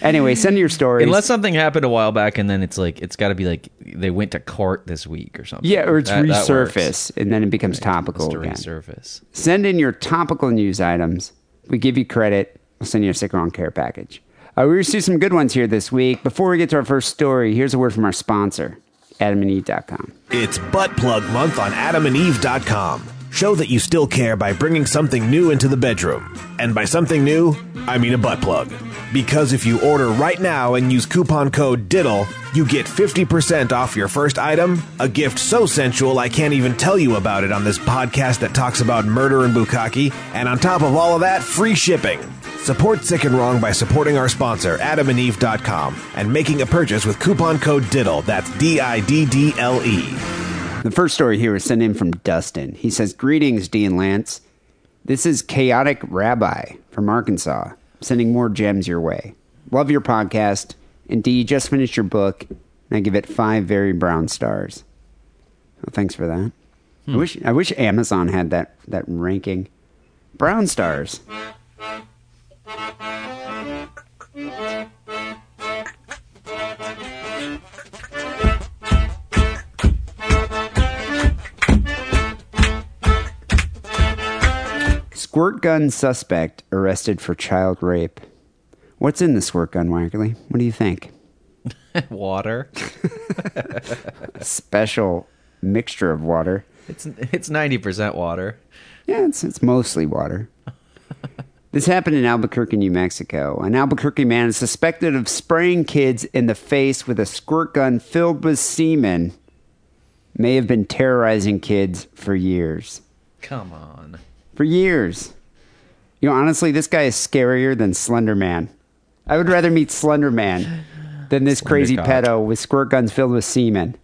anyway, send your stories. Unless something happened a while back, and then it's like it's got to be like they went to court this week or something. Yeah, or it's That- that and then it becomes topical It's to again. resurface. Send in your topical news items. We give you credit. We'll send you a sick wrong care package. Uh, we received some good ones here this week. Before we get to our first story, here's a word from our sponsor, adamandeve.com. It's Butt Plug Month on adamandeve.com. Show that you still care by bringing something new into the bedroom. And by something new, I mean a butt plug. Because if you order right now and use coupon code DIDDLE, you get 50% off your first item, a gift so sensual I can't even tell you about it on this podcast that talks about murder and bukkake, and on top of all of that, free shipping. Support Sick and Wrong by supporting our sponsor, adamandeve.com, and making a purchase with coupon code DIDDLE. That's D I D D L E. The first story here was sent in from Dustin. He says, Greetings, Dee and Lance. This is Chaotic Rabbi from Arkansas, sending more gems your way. Love your podcast. And D, you just finished your book, and I give it five very brown stars. Well, thanks for that. I hmm. wish I wish Amazon had that that ranking. Brown stars. Squirt gun suspect arrested for child rape. What's in the squirt gun, Wackerly? What do you think? Water. Special mixture of water. It's it's ninety percent water. Yeah, it's, it's mostly water. this happened in Albuquerque, New Mexico. An Albuquerque man is suspected of spraying kids in the face with a squirt gun filled with semen. May have been terrorizing kids for years. Come on. For years. You know, honestly, this guy is scarier than Slender Man. I would rather meet Slender Man than this crazy cock. pedo with squirt guns filled with semen.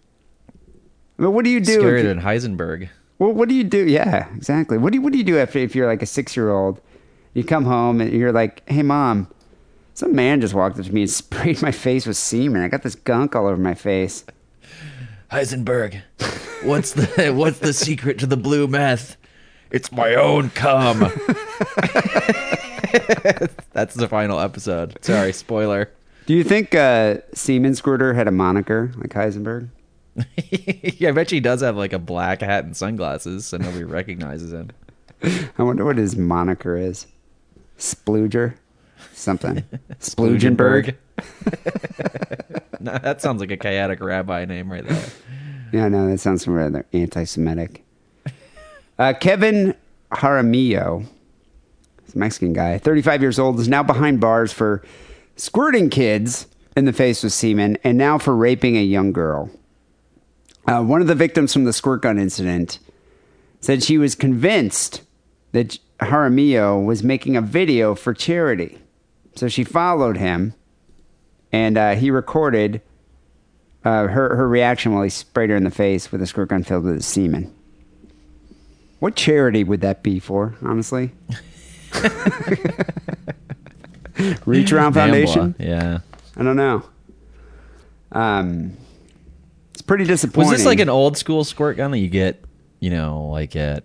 But what do you do? Scarier you- than Heisenberg. well, what do you do? Yeah, exactly. What do you, what do you do if, if you're like a six year old? You come home and you're like, "Hey, mom, some man just walked up to me and sprayed my face with semen. I got this gunk all over my face." Heisenberg. What's the what's the secret to the blue meth? It's my own cum. That's the final episode. Sorry, spoiler. Do you think uh, Semen Squirter had a moniker like Heisenberg? yeah, I bet he does have like a black hat and sunglasses, so nobody recognizes him. I wonder what his moniker is. Splooger, something. Sploogenberg. no, that sounds like a chaotic rabbi name right there. Yeah, no, that sounds rather anti-Semitic. Uh, Kevin Jaramillo, this Mexican guy, 35 years old, is now behind bars for squirting kids in the face with semen and now for raping a young girl. Uh, one of the victims from the squirt gun incident said she was convinced that Jaramillo was making a video for charity. So she followed him and uh, he recorded uh, her her reaction while he sprayed her in the face with a squirt gun filled with semen. What charity would that be for? Honestly, Reach Around Foundation. Yeah. I don't know. Um, it's pretty disappointing. Was this like an old school squirt gun that you get, you know, like at,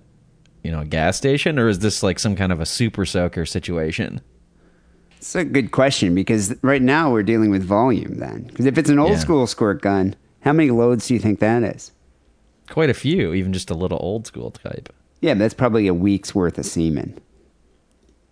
you know, a gas station, or is this like some kind of a super soaker situation? It's a good question because right now we're dealing with volume. Then, because if it's an old Yeah. school squirt gun, how many loads do you think that is? Quite a few, even just a little old school type. Yeah, that's probably a week's worth of semen.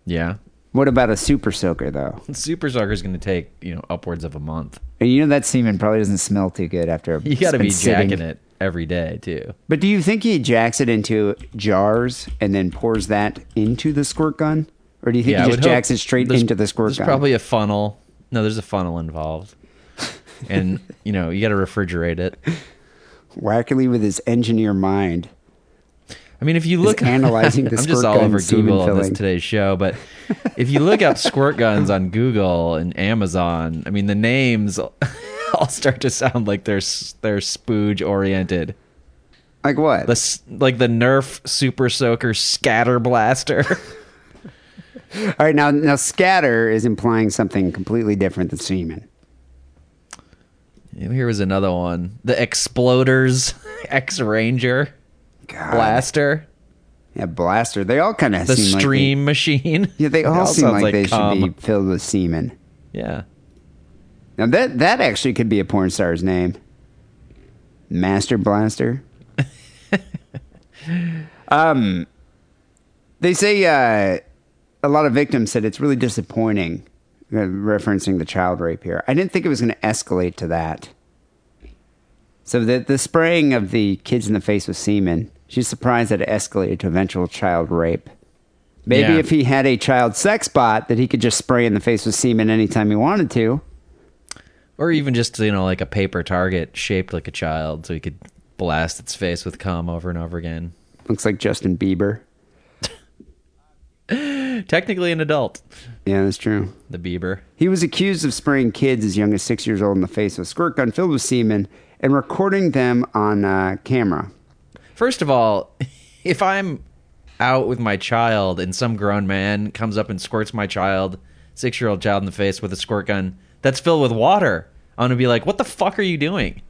Yeah. What about a super soaker though? Super soaker is going to take, you know, upwards of a month. And you know that semen probably doesn't smell too good after. A yeah. You got to be sitting. jacking it every day, too. But do you think he jacks it into jars and then pours that into the squirt gun, or do you think I he just jacks it straight into the squirt There's gun? probably a funnel. No, there's a funnel involved. and, you know, you got to refrigerate it. Wackerly with his engineer mind. I mean, if you look analyzing the I'm just all over Google on this today's show, but if you look up squirt guns on Google and Amazon, I mean, the names all start to sound like they're they're spooge oriented. Like what? The like the Nerf Super Soaker Scatter Blaster. All right, now now scatter is implying something completely different than semen. Here was another one: the Exploders X Ranger God. Blaster, Yeah, blaster. They all kind of the seem Stream Machine. Like they, yeah, they It all seem sounds like, they cum. should be filled with semen. Yeah. Now that that actually could be a porn star's name. Master Blaster. um, they say uh, a lot of victims said it's really disappointing, uh, referencing the child rape here. I didn't think it was going to escalate to that. So the the spraying of the kids in the face with semen, she's surprised that it escalated to eventual child rape. Maybe Yeah. if he had a child sex bot that he could just spray in the face with semen anytime he wanted to. Or even just, you know, like a paper target shaped like a child so he could blast its face with cum over and over again. Looks like Justin Bieber. Technically an adult, Yeah, that's true. the Bieber. He was accused of spraying kids as young as six years old in the face with a squirt gun filled with semen and recording them on uh, camera. First of all, if I'm out with my child and some grown man comes up and squirts my child, six year old child in the face with a squirt gun that's filled with water, I'm gonna be like, what the fuck are you doing?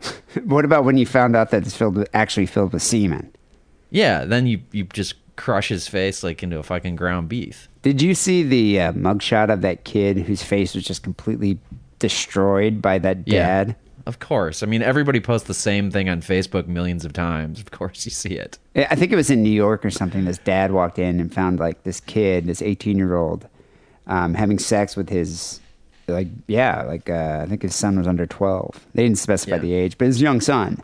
What about when you found out that it's filled with actually filled with semen? Yeah, then you, you just crush his face like into a fucking ground beef. Did you see the uh, mugshot of that kid whose face was just completely destroyed by that dad? Of course. I mean, everybody posts the same thing on Facebook millions of times. Of course, you see it. I think it was in New York or something. This dad walked in and found like this kid, this 18 year old, um, having sex with his, like, yeah, like, uh, I think his son was under 12. They didn't specify Yeah. the age, but his young son.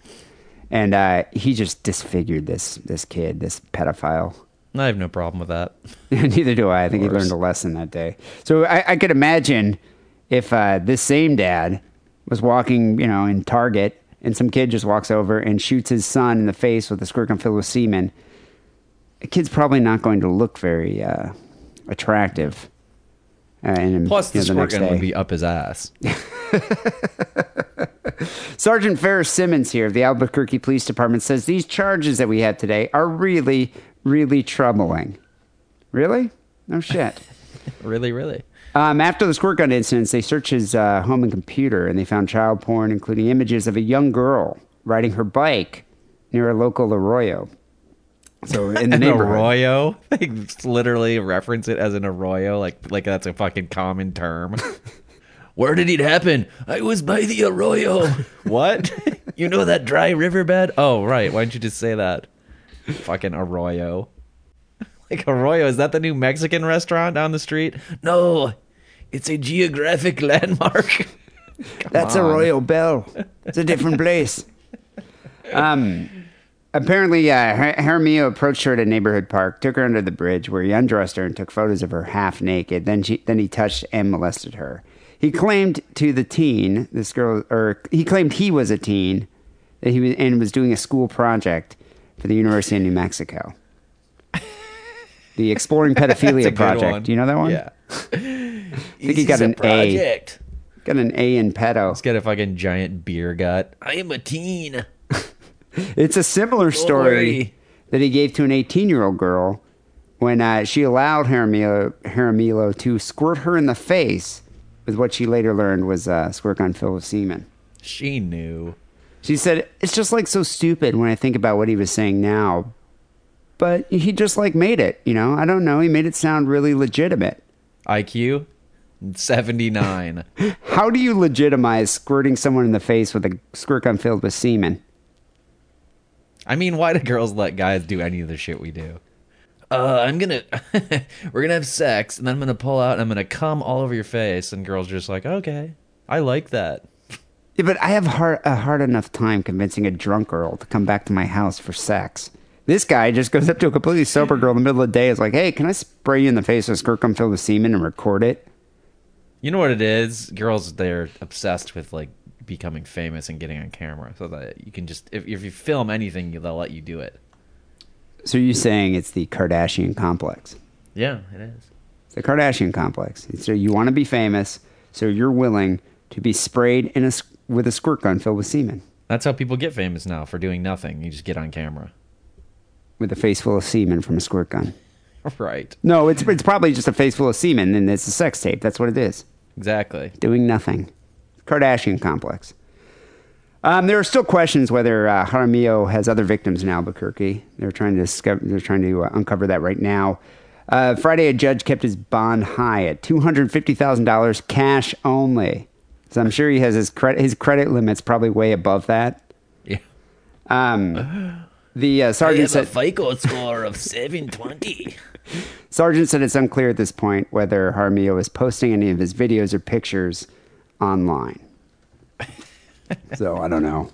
And uh, he just disfigured this this kid, this pedophile. I have no problem with that. Neither do I. I think he learned a lesson that day. So I, I could imagine if uh, this same dad was walking, you know, in Target, and some kid just walks over and shoots his son in the face with a squirt gun filled with semen. The kid's probably not going to look very uh, attractive. Uh, and, Plus, the you know, squirt gun would be up his ass. Sergeant Ferris Simmons here of the Albuquerque Police Department says these charges that we have today are really, really troubling. Really? No shit. really, really. Um, after the squirt gun incidents, they searched his uh, home and computer and they found child porn, including images of a young girl riding her bike near a local arroyo. So in the An neighborhood. arroyo. They literally reference it as an arroyo, like like that's a fucking common term. Where did it happen? I was by the arroyo. what? you know that dry riverbed? Oh, right. Why don't you just say that? fucking arroyo. Like arroyo, is that the new Mexican restaurant down the street? No. It's a geographic landmark. That's on. Arroyo Bell. It's a different place. Um, apparently, uh, Her- Jaramillo approached her at a neighborhood park, took her under the bridge, where he undressed her and took photos of her half naked. Then she, then he touched and molested her. He claimed to the teen, this girl, or he claimed he was a teen, that he was and was doing a school project for the University of New Mexico. The Exploring Pedophilia Project. one. Do you know that one? Yeah. I think he got an A. Got an A in pedo. Let's get a fucking giant beer gut. I am a teen. It's a similar story worry. that he gave to an 18 year old girl when uh, she allowed Jaramillo, Jaramillo to squirt her in the face with what she later learned was uh, squirt gun filled with semen. She knew. She said, It's just like so stupid when I think about what he was saying now. But he just like made it, you know? I don't know. He made it sound really legitimate. IQ 79. How do you legitimize squirting someone in the face with a squirt gun filled with semen? I mean, why do girls let guys do any of the shit we do? Uh, I'm gonna, we're gonna have sex, and then I'm gonna pull out, and I'm gonna come all over your face, and girls are just like, okay, I like that. Yeah, but I have hard, a hard enough time convincing a drunk girl to come back to my house for sex. This guy just goes up to a completely sober girl in the middle of the day. Is like, "Hey, can I spray you in the face with a squirt gun filled with semen and record it?" You know what it is? Girls, they're obsessed with like becoming famous and getting on camera, so that you can just, if, if you film anything, they'll let you do it. So you're saying it's the Kardashian complex? Yeah, it is. It's the Kardashian complex. So you want to be famous, so you're willing to be sprayed in a with a squirt gun filled with semen, That's how people get famous now for doing nothing. You just get on camera. With a face full of semen from a squirt gun. Right. No, it's it's probably just a face full of semen, and it's a sex tape. That's what it is. Exactly. doing nothing. Kardashian complex. Um, there are still questions whether uh, Jaramillo has other victims in Albuquerque. They're trying to discover, they're trying to uh, uncover that right now. Uh, Friday, a judge kept his bond high at two hundred fifty thousand dollars cash only. So I'm sure he has his credit his credit limits probably way above that. Yeah. Um, the uh, sergeant said FICO score of 720. sergeant said it's unclear at this point whether Jaramillo is posting any of his videos or pictures online. so I don't know.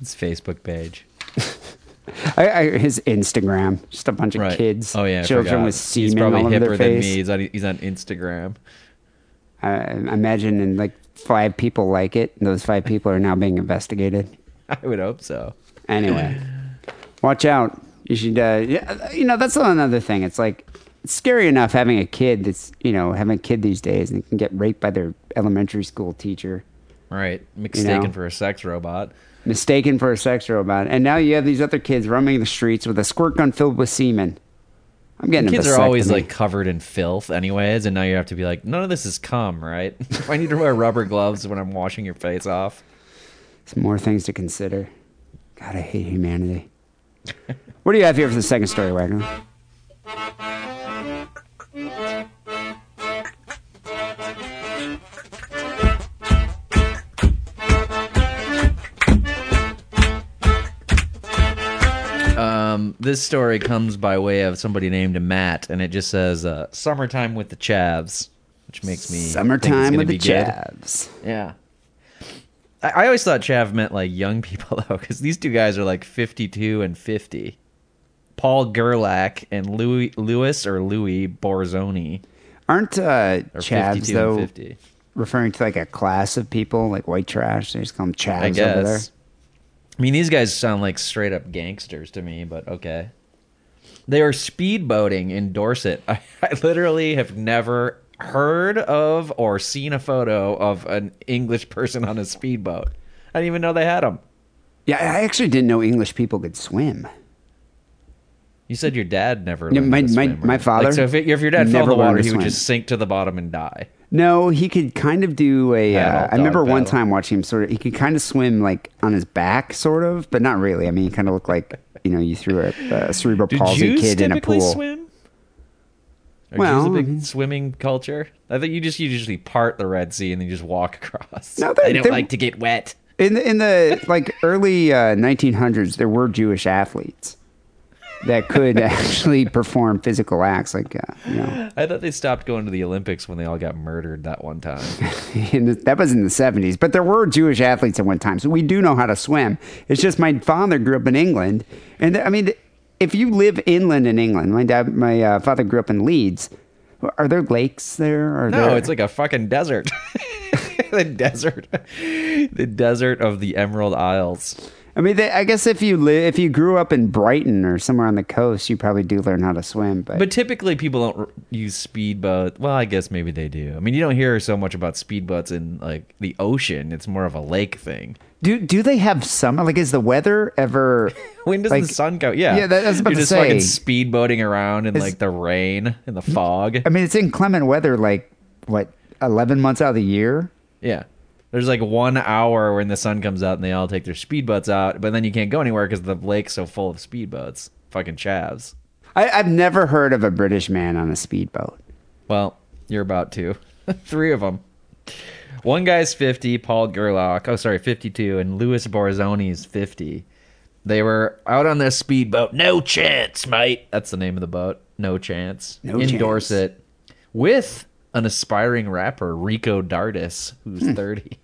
His Facebook page. I, I, his Instagram, just a bunch of Right. kids, Oh yeah. Children with He's semen probably all over their than face. me. He's on, he's on Instagram. I, I imagine, and like five people like it. And those five people are now being investigated. I would hope so. Anyway, watch out. You should, uh, yeah, you know, that's another thing. It's like it's scary enough having a kid that's, you know, having a kid these days and can get raped by their elementary school teacher, Right. Mistaken know? for a sex robot. mistaken for a sex robot, and now you have these other kids roaming the streets with a squirt gun filled with semen. I'm getting Kids are always like covered in filth, anyways, and now you have to be like, none of this is cum, right? I need to wear rubber gloves when I'm washing your face off. Some more things to consider. God, I hate humanity. What do you have here for the second story, wagon? Um, this story comes by way of somebody named Matt, and it just says uh, "Summertime with the Chavs," which makes me think it's Summertime with the good. Chavs. Yeah. I, I always thought Chav meant like young people though, because these two guys are like fifty-two and fifty. Paul Gerlach and Louis Louis or Louis Borzoni Aren't uh, are Chavs though referring to like a class of people, like white trash? They just call them Chavs I guess. over there. I mean, these guys sound like straight up gangsters to me, but okay. They were speedboating in Dorset. I, I literally have never heard of or seen a photo of an English person on a speedboat. I didn't even know they had them. Yeah, I actually didn't know English people could swim. You said your dad never. Learned my- my- swim, my right? father Like, so if, it, if your dad fell in the water, he would just sink to the bottom and die. No, he could kind of do a. Paddle, Uh, I remember one time watching him sort of. He could kind of swim like on his back, sort of, but not really. I mean, he kind of looked like you know you threw a, a cerebral palsy kid in a pool. swim? Are Well, Jews a big swimming culture? I think you just you usually part the Red Sea and then you just walk across. No, they- don't like to get wet. In the, in the like early uh, 1900s, there were Jewish athletes that could actually perform physical acts, like uh, you know. I thought they stopped going to the Olympics when they all got murdered that one time. In the, that was in the 70s, but there were Jewish athletes at one time, so we do know how to swim. It's just my father grew up in England, and I mean, if you live inland in England, my dad, my uh, father grew up in Leeds. Are there lakes there? Are No, there, it's like a fucking desert. the desert, the desert of the Emerald Isles. I mean, they, I guess if you live, if you grew up in Brighton or somewhere on the coast, you probably do learn how to swim. But, But typically, people don't r- use speedboat. Well, I guess maybe they do. I mean, you don't hear so much about speedboats in like the ocean. It's more of a lake thing. Do do they have summer? Like, is the weather ever? When does like, the sun go? Yeah, Yeah, that- was about You're to just fucking say. speedboating around in like the rain and the fog. I mean, it's inclement weather. Like what, eleven months out of the year? Yeah. There's like one hour when the sun comes out and they all take their speedboats out, but then you can't go anywhere because the lake's so full of speedboats. Fucking chavs. I, I've never heard of a British man on a speedboat. Well, you're about to. Three of them. One guy's 50, Paul Gerlach. Oh, sorry, 52, and Louis Borzoni's 50. They were out on this speedboat. No chance, mate. That's the name of the boat. No chance. No in chance. Dorset with an aspiring rapper, Rico Dardis, who's 30.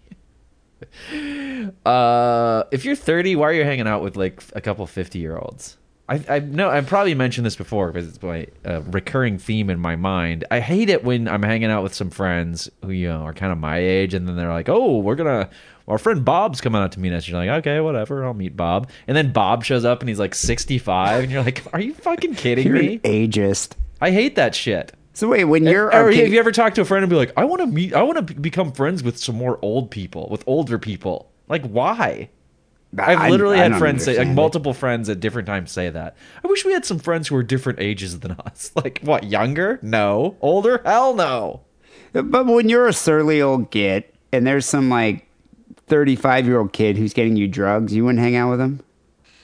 uh, if you're 30, why are you hanging out with like a couple 50 year olds? I, I know I've probably mentioned this before because it's my uh, recurring theme in my mind. I hate it when I'm hanging out with some friends who you know are kind of my age, and then they're like, "Oh, we're gonna." Our friend Bob's coming out to meet us. You're like, okay, whatever, I'll meet Bob. And then Bob shows up and he's like 65, and you're like, are you fucking kidding You're me? an ageist. I hate that shit. So wait, when you're Or okay, have you ever talked to a friend and be like, I want to meet, I want to become friends with some more old people, with older people? Like, why? I've literally I had don't friends say, like multiple friends at different times say that. I wish we had some friends who were different ages than us. Like, what, younger? No. Older? Hell no. But when you're a surly old git and there's some like 35 year old kid who's getting you drugs, you wouldn't hang out with him?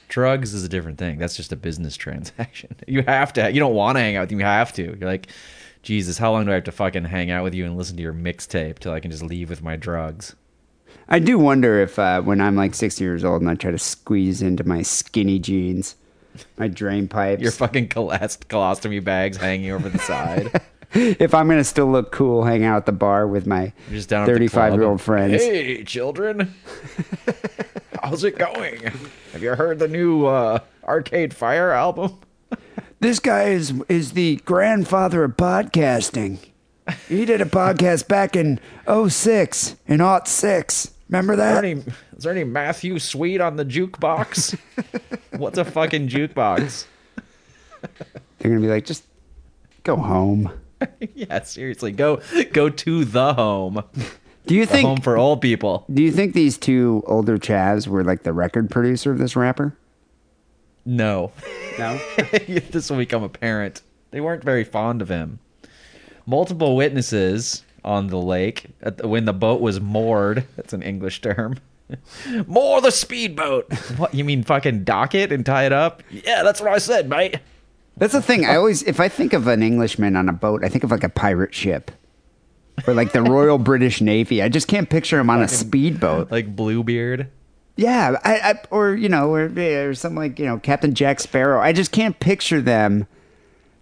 Drugs is a different thing. That's just a business transaction. You have to, you don't want to hang out with them. You have to. You're like, Jesus, how long do I have to fucking hang out with you and listen to your mixtape till I can just leave with my drugs? I do wonder if uh, when I'm like 60 years old and I try to squeeze into my skinny jeans, my drain pipes, Your fucking colast- colostomy bags hanging over the side. if I'm going to still look cool hanging out at the bar with my You're just down at the 35 year old friends. Hey, children. How's it going? Have you heard the new uh, Arcade Fire album? This guy is is the grandfather of podcasting. He did a podcast back in 06, in 06. Remember that? Is there any, is there any Matthew Sweet on the jukebox? What's a fucking jukebox? They're going to be like, just go home. yeah, seriously, go go to the home. Do you The think home for old people. Do you think these two older chavs were like the record producer of this rapper? No. No. this will become apparent. They weren't very fond of him. Multiple witnesses on the lake at the, when the boat was moored. That's an English term. Moor the speedboat. What you mean? Fucking dock it and tie it up? Yeah, that's what I said, mate. That's the thing. I always, if I think of an Englishman on a boat, I think of like a pirate ship, or like the Royal British Navy. I just can't picture him on a speedboat. Like Bluebeard. Yeah, I, I or you know, or, or something like you know, Captain Jack Sparrow. I just can't picture them.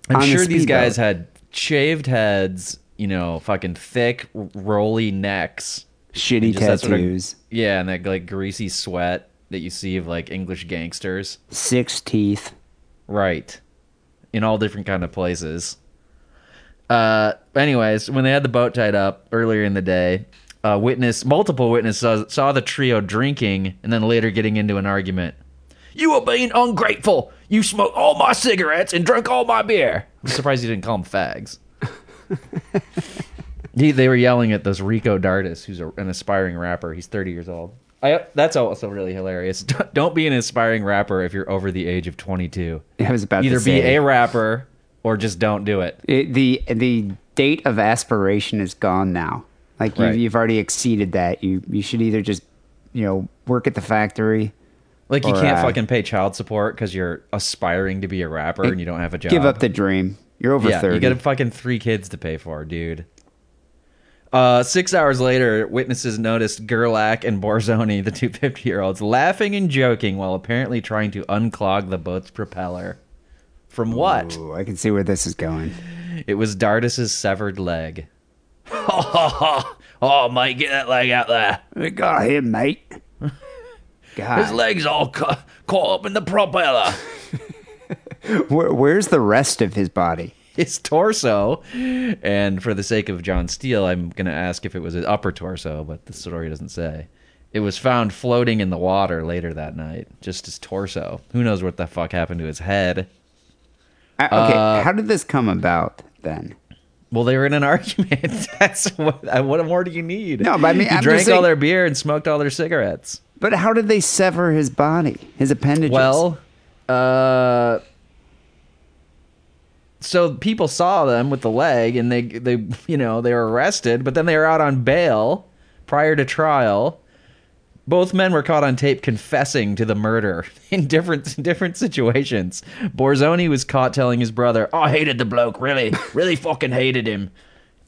I'm the sure these guys had shaved heads, you know, fucking thick, rolly necks. shitty that sort of- tattoos, yeah, and that like greasy sweat that you see of like English gangsters. six teeth. Right. In all different kind of places. Uh anyways, when they had the boat tied up earlier in the day, uh witness multiple witnesses saw, saw the trio drinking and then later getting into an argument. You are being ungrateful. You smoked all my cigarettes and drank all my beer. I'm surprised you didn't call them fags. He, they were yelling at this Rico Dardis, who's a, an aspiring rapper. He's 30 years old. I, that's also really hilarious. Don't- be an aspiring rapper if you're over the age of 22 I was about either be a rapper or just don't do it. It, the the date of aspiration is gone now. Like Right. you've already exceeded that. You you should either just you know work at the factory, Like you Or, can't uh, fucking pay child support because you're aspiring to be a rapper and you don't have a job. give up the dream. You're over yeah, thirty. you got fucking three kids to pay for, dude. Uh, six hours later, witnesses noticed Gerlach and Borzoni, the two 50 year olds, laughing and joking while apparently trying to unclog the boat's propeller. From what? Ooh, I can see where this is going. It was Dardis's severed leg. oh, mate, get that leg out there. We got him, mate. His leg's all ca- caught up in the propeller. where, where's the rest of his body? his torso. And for the sake of John Steele, I'm going to ask if it was his upper torso, but the story doesn't say. It was found floating in the water later that night, just his torso. Who knows what the fuck happened to his head? I, okay, Uh, how did this come about then? Well, they were in an argument. That's what. What more do you need? No, but I mean, he I'm drank just all their beer and smoked all their cigarettes. But how did they sever his body, his appendages? Well, uh, so people saw them with the leg, and they they you know they were arrested, but then they were out on bail prior to trial. Both men were caught on tape confessing to the murder in different different situations. Borzoni was caught telling his brother, "I hated the bloke, really, really fucking hated him,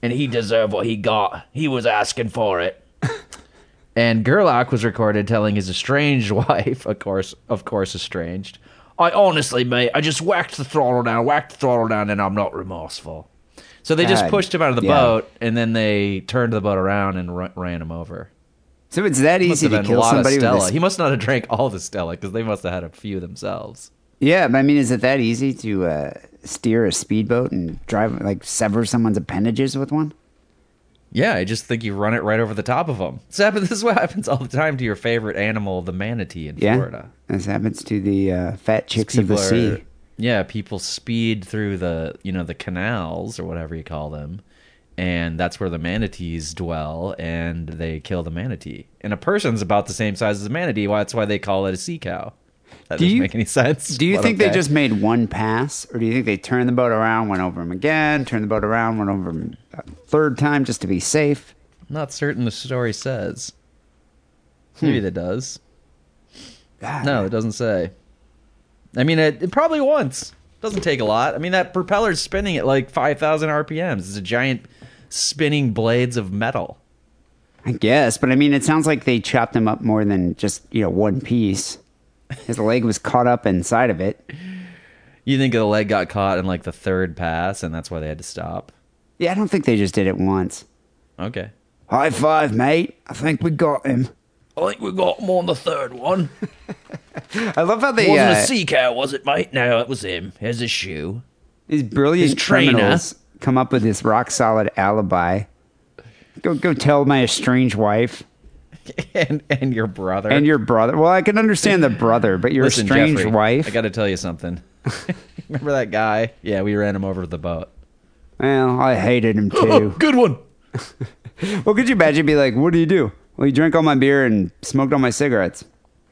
and he deserved what he got. He was asking for it." And Gerlach was recorded telling his estranged wife, of course, of course, estranged. I honestly, mate, I just whacked the throttle down, whacked the throttle down, and I'm not remorseful. So they just God, pushed him out of the yeah. boat, and then they turned the boat around and ru- ran him over. so it's that easy to a kill somebody with Stella. this? He must not have drank all the Stella because they must have had a few themselves. Yeah, but I mean, is it that easy to uh, steer a speedboat and drive like sever someone's appendages with one? Yeah, I just think you run it right over the top of them. This, happens, this is what happens all the time to your favorite animal, the manatee in Yeah, Florida. this happens to the uh, fat chicks of the sea. are- yeah, people speed through the you know the canals or whatever you call them, and that's where the manatees dwell, and they kill the manatee. And a person's about the same size as a manatee. Why that's why they call it a sea cow. That Do doesn't you- make any sense. Do you but think they just made one pass, or do you think they turned the boat around, went over him again, turned the boat around, went over him a third time just to be safe? I'm not certain the story says. Maybe hmm. that does. God, No, it doesn't say. I mean, it, it probably once. Doesn't take a lot. I mean, that propeller's spinning at like 5,000 RPMs. It's a giant spinning blades of metal. I guess, but I mean, it sounds like they chopped him up more than just you know one piece. His leg was caught up inside of it. You think the leg got caught in like the third pass, and that's why they had to stop? Yeah, I don't think they just did it once. Okay. High five, mate! I think we got him. I think we got him on the third one. I love how they Wasn't uh, a sea cow, was it, mate? No, it was him. Here's his shoe. these brilliant his trainer. criminals come up with this rock solid alibi. Go go tell my estranged wife and and your brother. and your brother. Well, I can understand the brother, but your Listen, estranged Jeffrey, wife. I got to tell you something. Remember that guy? Yeah, we ran him over with the boat. well, I hated him too. Good one. well, could you imagine? Be like, what do you do? Well, you drank all my beer and smoked all my cigarettes.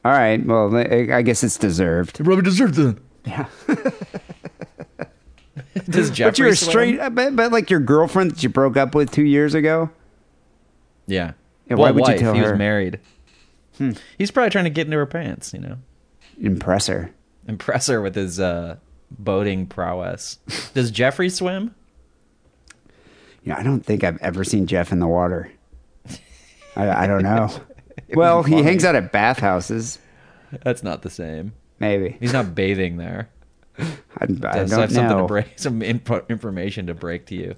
All right. Well, I guess it's deserved. Probably deserved then. Yeah. Does Jeffrey But you're straight. I bet, but like your girlfriend that you broke up with two years ago. Yeah. Yeah, well, why would you tell he her? He was married. He's probably trying to get into her pants, you know, Impress her. impress her with his uh, boating prowess. Does Jeffrey swim? You know, I don't think I've ever seen Jeff in the water. I, I don't know. Well, he hangs out at bathhouses. That's not the same. Maybe He's not bathing there. I, I don't have something know. to break, some info, information to break to you.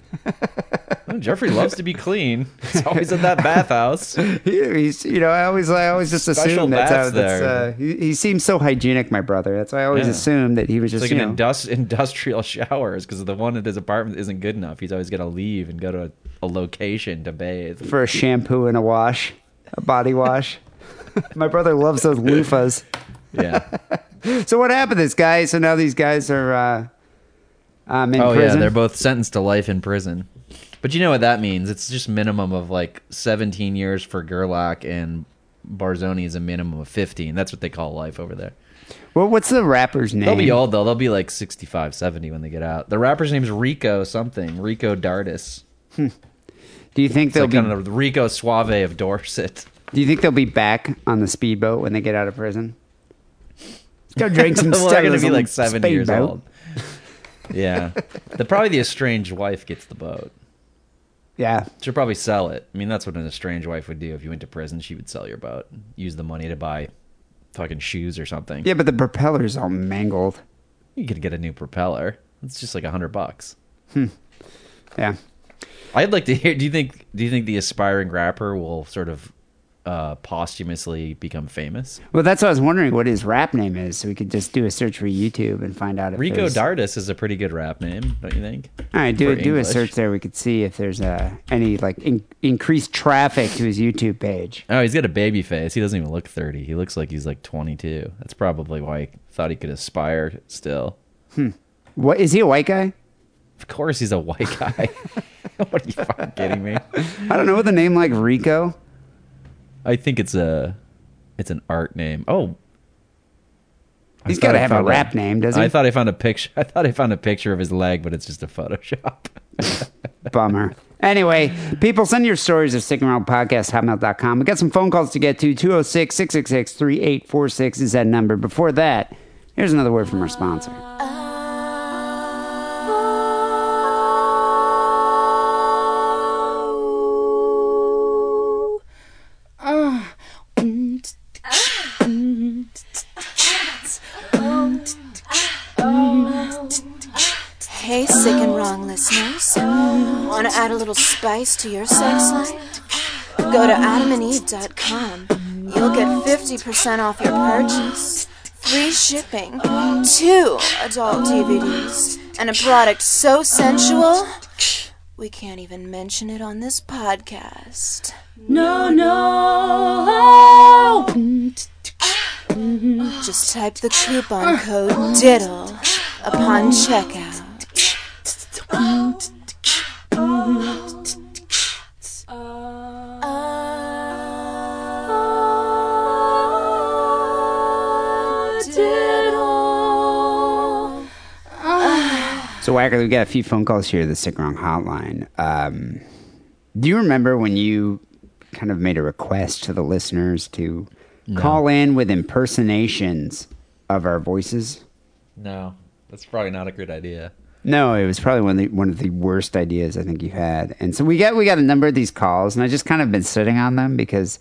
Oh, Jeffrey loves to be clean. He's always at that bathhouse. He- he's, you know, I always, I always just Special assume that's how. That's, uh, he, he seems so hygienic, my brother. That's why I always Yeah. assumed that he was It's just like you an industrial showers because the one at his apartment isn't good enough. He's always got to leave and go to a, a location to bathe. for a shampoo and a wash, a body wash. my brother loves those loofahs. Yeah. So what happened to this guy? So now these guys are uh, um, in oh prison. yeah, they're both sentenced to life in prison. But you know what that means? It's just minimum of like 17 years for Gerlach and Borzoni is a minimum of 15. That's what they call life over there. well, what's the rapper's name? They'll be old though. They'll be like 65, 70 when they get out. The rapper's name's Rico something. Rico Dardis. Do you think It's they'll like be? kind of the Rico Suave of Dorset. Do you think they'll be back on the speedboat when they get out of prison? Go drink some. they're going to be like seven years speedboat. old. Yeah. the, probably the estranged wife gets the boat. Yeah, She'll probably sell it. I mean, that's what an estranged wife would do. If you went to prison, she would sell your boat, use the money to buy fucking shoes or something. yeah, but the propeller's all mangled. You could get a new propeller. It's just like a hundred bucks. Hmm. Yeah. I'd like to hear. Do you think? Do you think the aspiring rapper will sort of uh, posthumously become famous? Well, that's what I was wondering what his rap name is, so we could just do a search for YouTube and find out if Rico there's- Dardis is a pretty good rap name, don't you think? All right, do do a search there. We could see if there's uh, any like in- increased traffic to his YouTube page. Oh, he's got a baby face. He doesn't even look thirty. He looks like he's like twenty-two. That's probably why he thought he could aspire still. What is he a white guy? Of course, he's a white guy. what are you fucking kidding me? I don't know with a name like Rico. I think it's a it's an art name. Oh, He's got to have a found rap name, doesn't he? I thought I found a picture. I thought I found a picture of his leg, but it's just a Photoshop. Bummer. Anyway, people send your stories of sick and wrong podcast hotmail.com. We got some phone calls to get to. 206 666 3846 is that number. Before that, here's another word from our sponsor. Uh, add a little spice to your sex life? Go to adamandeve.com. You'll get 50% off your purchase, free shipping, two adult DVDs, and a product so sensual we can't even mention it on this podcast. No, no. Just type the coupon code DIDDLE upon checkout. So, Wacker, we got a few phone calls here to the Sick and Wrong hotline. Um, do you remember when you kind of made a request to the listeners to call in with impersonations of our voices? no, that's probably not a good idea. No, it was probably one of the one of the worst ideas I think you had. And so we got we got a number of these calls, and I just kind of been sitting on them because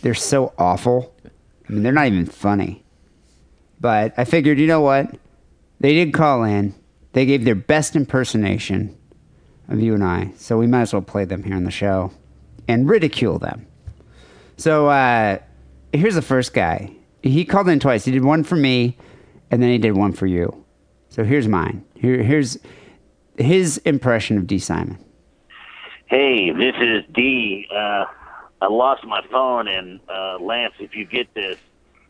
they're so awful. I mean, they're not even funny. But I figured, you know what? They did call in. They gave their best impersonation of you and I, so we might as well play them here on the show and ridicule them. So uh, here's the first guy. He called in twice. He did one for me, and then he did one for you. So here's mine. Here, here's his impression of D. Simon. Hey, this is D. Uh, I lost my phone, and uh, Lance, if you get this,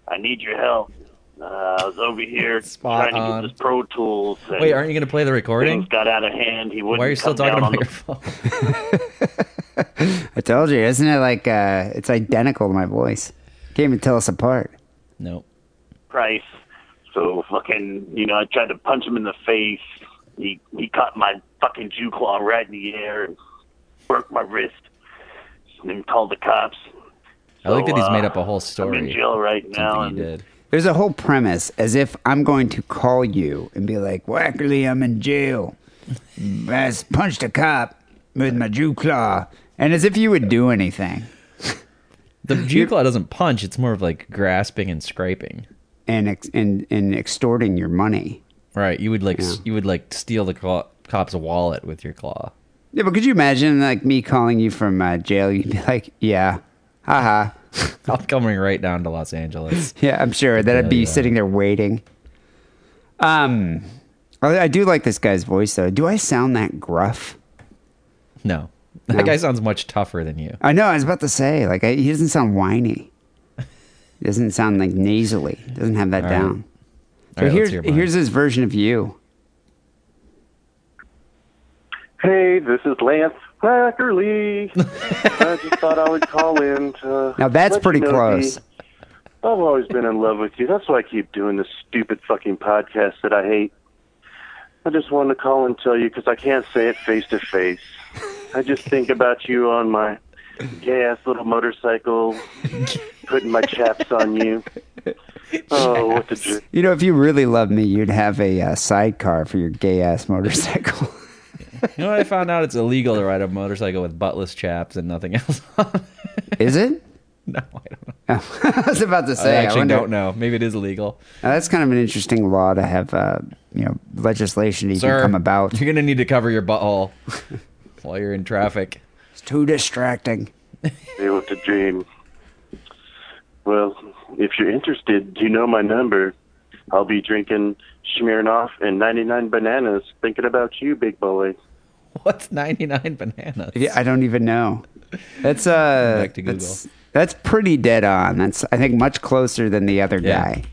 I need your help. Uh, I was over here Spot trying to on. get this Pro Tools. And Wait, aren't you going to play the things recording? got out of hand. He wouldn't Why are you still come talking down about on your the phone? I told you, isn't it like uh, it's identical to my voice? Can't even tell us apart. no. price. So fucking, you know, I tried to punch him in the face. He he caught my fucking Jew claw right in the air and broke my wrist. And then called the cops. I like that he's made uh, up a whole I'm story. in jail right now. Something he and did. There's a whole premise as if I'm going to call you and be like, Wackerly, I'm in jail. I punched a cop with my Jew claw. And as if you would do anything. The Jew claw doesn't punch. It's more of like grasping and scraping. and ex- and and extorting your money. Right. You would like Yeah. you would like steal the claw, cop's wallet with your claw. Yeah, but could you imagine like me calling you from uh, jail? You'd be like, "Yeah, haha." I'm coming right down to Los Angeles. Yeah, I'm sure that I'd be Yeah, yeah. sitting there waiting. Um, I I do like this guy's voice though. Do I sound that gruff? No. That No. guy sounds much tougher than you. I know. I was about to say like I, he doesn't sound whiny. He doesn't sound like nasally. Doesn't have that All right. down. All So right, here's hear here's his version of you. Hey, this is Lance Wackerly. I just thought I would call in to. Now that's let you pretty know close. the- I've always been in love with you. That's why I keep doing this stupid fucking podcast that I hate. I just wanted to call and tell you because I can't say it face to face. I just think about you on my gay ass little motorcycle, putting my chaps on you. Oh, what the You know, if you really loved me, you'd have a uh, sidecar for your gay ass motorcycle. You know what I found out? It's illegal to ride a motorcycle with buttless chaps and nothing else on. Is it? no, I don't know. I was about to say. I actually wonder- don't know. Maybe it is illegal. Now, that's kind of an interesting law to have, uh, you know, legislation to even Sir, come about. You're gonna need to cover your butthole while you're in traffic. It's too distracting. Hey, what the dream? Well, if you're interested, do you know my number. I'll be drinking Smirnoff and 99 bananas, thinking about you, big boy. What's 99 bananas? Yeah, I don't even know. That's uh, Back to Google. That's, that's pretty dead on. That's I think much closer than the other Yeah. guy.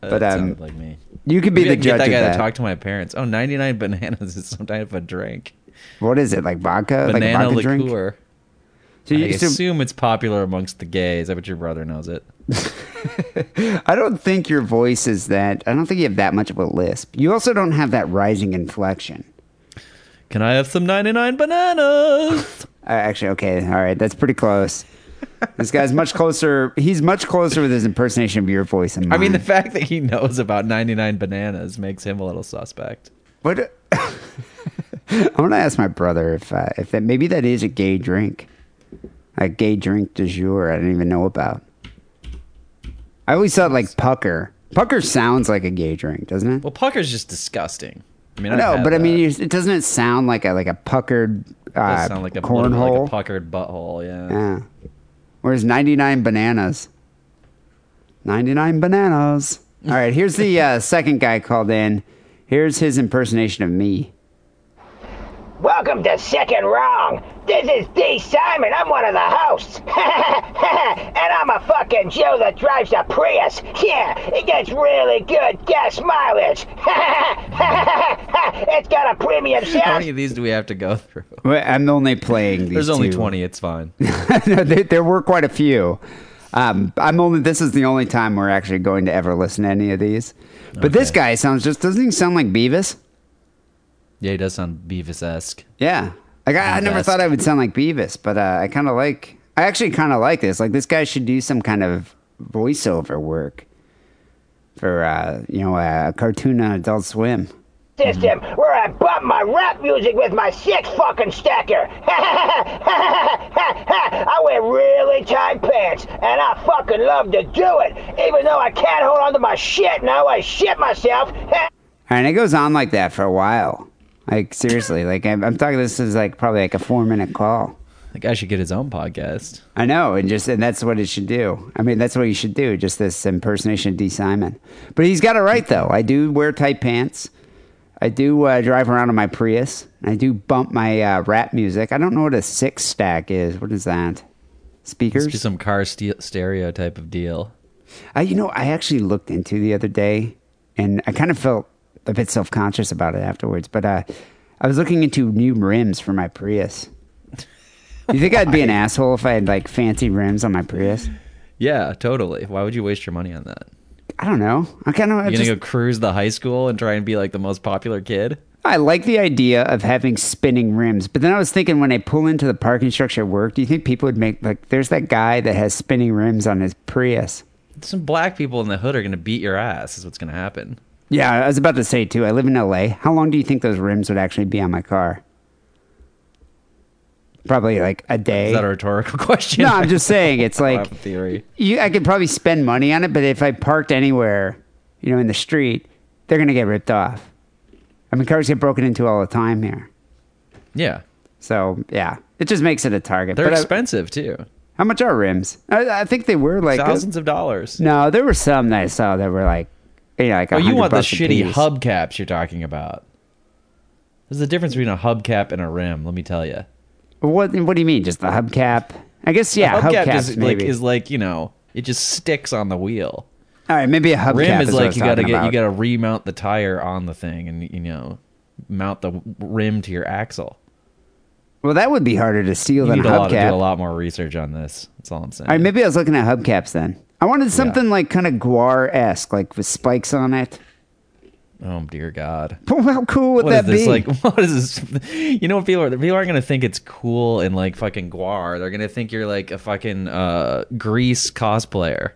That but, um, like me. You could be Maybe I the can get judge that of guy that. to talk to my parents. Oh, 99 bananas is some type of a drink. What is it like vodka? like a Banana vodka drink? liqueur. So I you, so assume it's popular amongst the gays. I bet your brother knows it. I don't think your voice is that. I don't think you have that much of a lisp. You also don't have that rising inflection. Can I have some 99 bananas? Uh, actually, okay, all right, that's pretty close. this guy's much closer. He's much closer with his impersonation of your voice than I mean, the fact that he knows about 99 bananas makes him a little suspect. What? I want to ask my brother if uh, if that maybe that is a gay drink, a gay drink du jour. I didn't even know about. I always thought like pucker. Pucker sounds like a gay drink, doesn't it? Well, pucker's just disgusting. I mean, I've no, had but I mean, you, it doesn't it sound like a like a puckered It uh, does sound like a little cornhole? like a puckered butthole. Yeah. yeah. Whereas ninety nine bananas. Ninety nine bananas. All right, here's the uh, second guy called in. Here's his impersonation of me. Welcome to Sick and Wrong. This is D. Simon. I'm one of the hosts. and I'm a fucking Joe that drives a Prius. Yeah, it gets really good gas mileage. it's got a premium sound. How many of these do we have to go through? Well, I'm only playing these. There's only two. 20. It's fine. no, there, there were quite a few. Um, I'm only. This is the only time we're actually going to ever listen to any of these. But this Okay. guy sounds just doesn't he sound like Beavis? Yeah, he does sound Beavis esque. Yeah. Like I, I never Beavis. thought I would sound like Beavis, but uh, I kind of like. I actually kind of like this. Like this guy should do some kind of voiceover work for uh, you know a cartoon on Adult Swim. System where I bump my rap music with my six fucking stacker. I wear really tight pants, and I fucking love to do it, even though I can't hold on to my shit now I shit myself. And it goes on like that for a while. Like seriously, like I'm, I'm talking. This is like probably like a four minute call. The guy should get his own podcast. I know, and just and that's what it should do. I mean, that's what you should do. Just this impersonation of D. Simon. But he's got it right though. I do wear tight pants. I do uh, drive around in my Prius. I do bump my uh, rap music. I don't know what a six stack is. What is that? It's Speakers? just some car ste- stereo type of deal. I, you know, I actually looked into the other day, and I kind of felt a bit self conscious about it afterwards. But uh, I was looking into new rims for my Prius. You think I'd be an asshole if I had like fancy rims on my Prius? Yeah, totally. Why would you waste your money on that? I don't know. I kind of You gonna just go cruise the high school and try and be like the most popular kid? I like the idea of having spinning rims, but then I was thinking when I pull into the parking structure at work, do you think people would make like? There's that guy that has spinning rims on his Prius. Some black people in the hood are gonna beat your ass. Is what's gonna happen. Yeah, I was about to say too. I live in L.A. How long do you think those rims would actually be on my car? Probably like a day. Is that a rhetorical question? no, I'm just saying it's like theory. you. I could probably spend money on it, but if I parked anywhere, you know, in the street, they're gonna get ripped off. I mean, cars get broken into all the time here. Yeah, So yeah, it just makes it a target. they're But I- expensive too. how much are rims? I, I think they were like Thousands of dollars. No, there were some that I saw that were like, you know, like. Oh, you want the shitty piece. hubcaps you're talking about. There's a difference between a hubcap and a rim. Let me tell you. What What do you mean? Just the hubcap? I guess yeah, a hubcap hubcaps just maybe. like is like you know it just sticks on the wheel. All right, maybe a hubcap rim is what I like you gotta get you gotta remount the tire on the thing and you know mount the rim to your axle. Well, that would be harder to steal You than need a a lot do hubcap. a lot more research on this. That's all I'm saying. All right, maybe I was looking at hubcaps then. I wanted something like kind of GWAR esque, like with spikes on it. Oh dear God! How cool would What is that this be? like? What is this? You know, what people are people aren't gonna think it's cool and like fucking GWAR. They're gonna think you're like a fucking uh, Grease cosplayer.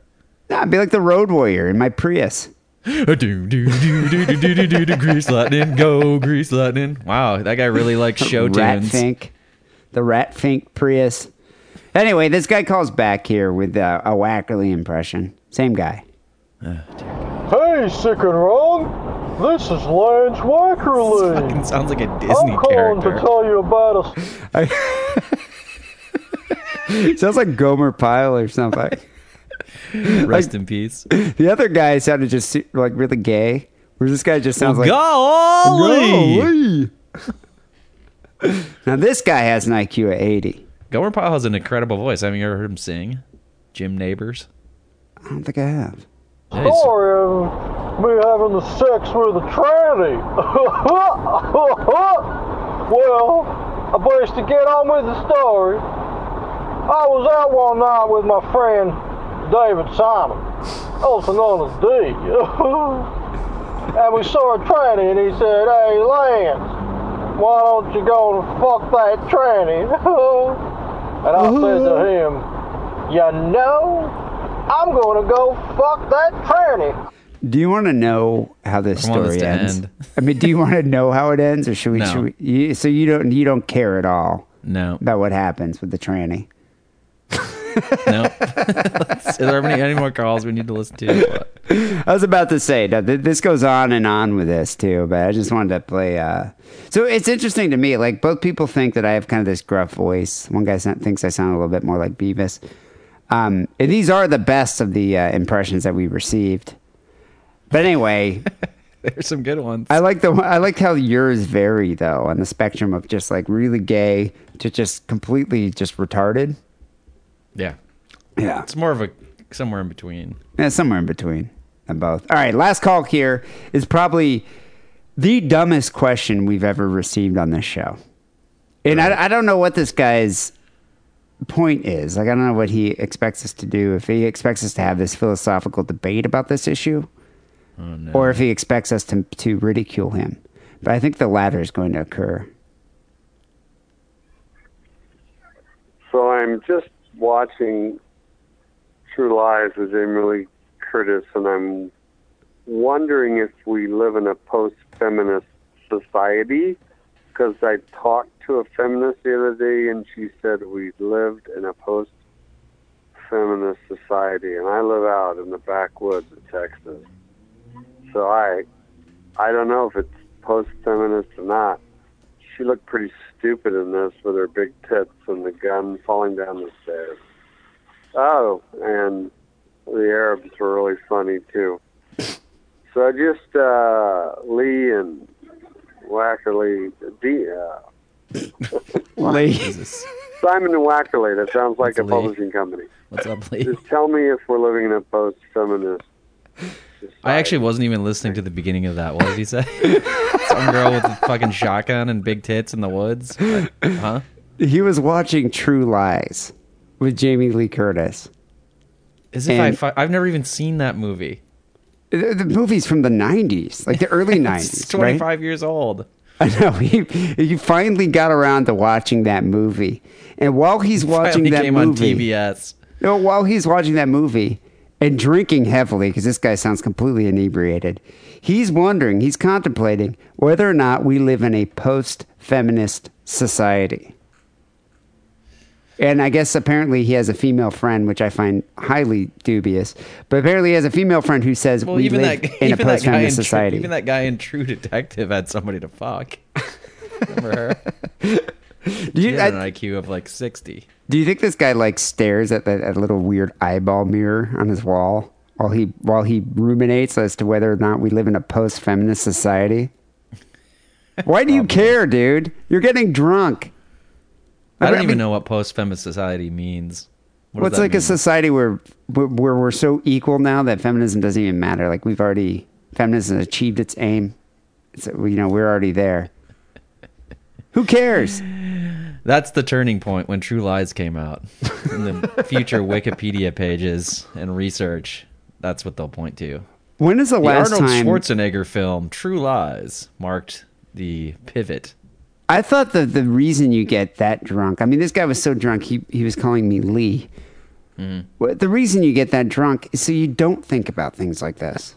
Nah, it'd be like the Road Warrior in my Prius. do do do do do do do do Grease lightning, go Grease lightning. Wow, that guy really likes show Rat tunes. Fink, the Rat Fink Prius. Anyway, this guy calls back here with uh, a Wackerly impression. Same guy. Hey, sick and wrong. This is Lance Wackerly. Fucking sounds like a Disney I'm calling character. to tell you about a Sounds like Gomer Pyle or something. Rest in peace. The other guy sounded just like really gay. Whereas this guy just sounds like Golly! Golly. now this guy has an IQ of 80. Gomer Pyle has an incredible voice. Haven't you ever heard him sing? Jim Nabors. I don't think I have. Yeah, he's- story of um, me having the sex with a tranny. well, I best to get on with the story. I was out one night with my friend David Simon, also known as D. and we saw a tranny and he said, Hey Lance, why don't you go and fuck that tranny? and I said to him, You know, I'm gonna go fuck that tranny. Do you want to know how this I want story this to ends? end. I mean, do you want to know how it ends, or should we? No. Should we you, so you don't you don't care at all No, about what happens with the tranny? No. Is there any, any more calls we need to listen to? I was about to say that this goes on and on with this too, but I just wanted to play. Uh... So it's interesting to me. Like both people think that I have kind of this gruff voice. One guy thinks I sound a little bit more like Beavis. Um, and these are the best of the uh, impressions that we received. But anyway, There's some good ones. I like the I like how yours vary though on the spectrum of just like really gay to just completely just retarded. Yeah, Yeah, it's more of a somewhere in between. Yeah, somewhere in between And both. All right, last call here is probably the dumbest question we've ever received on this show. And I, I don't know what this guy's point is. Like, I don't know what he expects us to do. If he expects us to have this philosophical debate about this issue, oh, or if he expects us to, to ridicule him. But I think the latter is going to occur. So I'm just watching True Lies with Lee Curtis, and I'm wondering if we live in a post-feminist society. Because I talked to a feminist the other day, and she said we lived in a post-feminist society, and I live out in the backwoods of Texas. So I, I don't know if it's post-feminist or not. She looked pretty stupid in this with her big tits and the gun falling down the stairs. Oh, and the Arabs were really funny too. So just uh, Lee and Wackerly, D, uh, Lee. Simon and Wackerly. That sounds like a Lee? publishing company. What's up, Lee? Just tell me if we're living in a post-feminist. I actually wasn't even listening to the beginning of that. What did he say? Some girl with a fucking shotgun and big tits in the woods. Like, huh? He was watching True Lies with Jamie Lee Curtis. As if I And- I've never even seen that movie. The, the movie's from the 90s, like the early 90s. It's right? 25 years old. I know he he finally got around to watching that movie, and while he's watching that came movie, on TBS. no, while he's watching that movie and drinking heavily, because this guy sounds completely inebriated, he's wondering, he's contemplating whether or not we live in a post-feminist society. And I guess apparently he has a female friend, which I find highly dubious. But apparently he has a female friend who says Well, we even live that in a even that guy in post-feminist True- society. even that guy in True Detective had somebody to fuck. Remember her? Do you, had an I- IQ of like sixty. Do you think this guy like stares at that at little weird eyeball mirror on his wall while he while he ruminates as to whether or not we live in a post-feminist society? Why do you care, dude? You're getting drunk. I don't I even know what post-feminist society means. What Well, it's that like a society where where we're so equal now that feminism doesn't even matter. Like we've already feminism achieved its aim. It's, you know, we're already there. Who cares? That's the turning point when True Lies came out. In the future Wikipedia pages and research, that's what they'll point to. When is the, The last Arnold time Schwarzenegger film True Lies marked the pivot. I thought that the reason you get that drunk, I mean, this guy was so drunk, he, he was calling me Lee. Mm-hmm. The reason you get that drunk is so you don't think about things like this.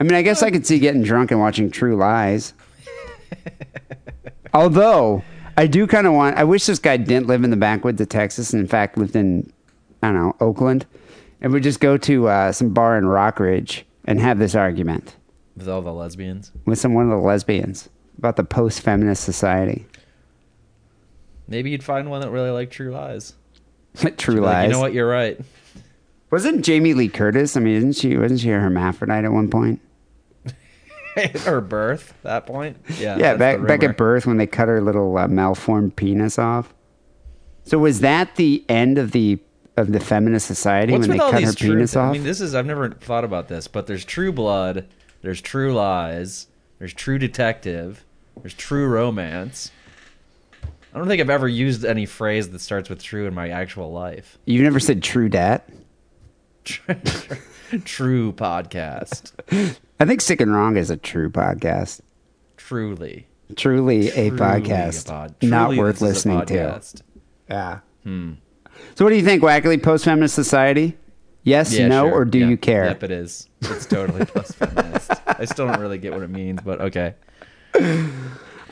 I mean, I guess I could see getting drunk and watching True Lies. Although, I do kind of want, I wish this guy didn't live in the backwoods of Texas and, in fact, lived in, I don't know, Oakland, and would just go to uh, some bar in Rockridge and have this argument With all the lesbians. with some one of the lesbians about the post feminist society. Maybe you'd find one that really liked True Lies. True Be like, lies. you know what? You're right. Wasn't Jamie Lee Curtis? I mean, isn't she? Wasn't she a hermaphrodite at one point? Her birth, that point. Yeah. yeah, back back at birth when they cut her little uh, malformed penis off. So was that the end of the of the feminist society What's when they cut her true? penis off? I mean, this is I've never thought about this, but there's True Blood, there's True Lies, there's True Detective, there's True Romance. I don't think I've ever used any phrase that starts with true in my actual life. you never said true dat. True podcast. I think Sick and Wrong is a true podcast. Truly. Truly a podcast, a pod- not worth this is a listening to. Yeah. Hmm. So what do you think, Wackerly? Post feminist society? Yes, Yeah, no, sure. or do Yeah. you care? Yep, it is. It's totally post feminist. I still don't really get what it means, but okay.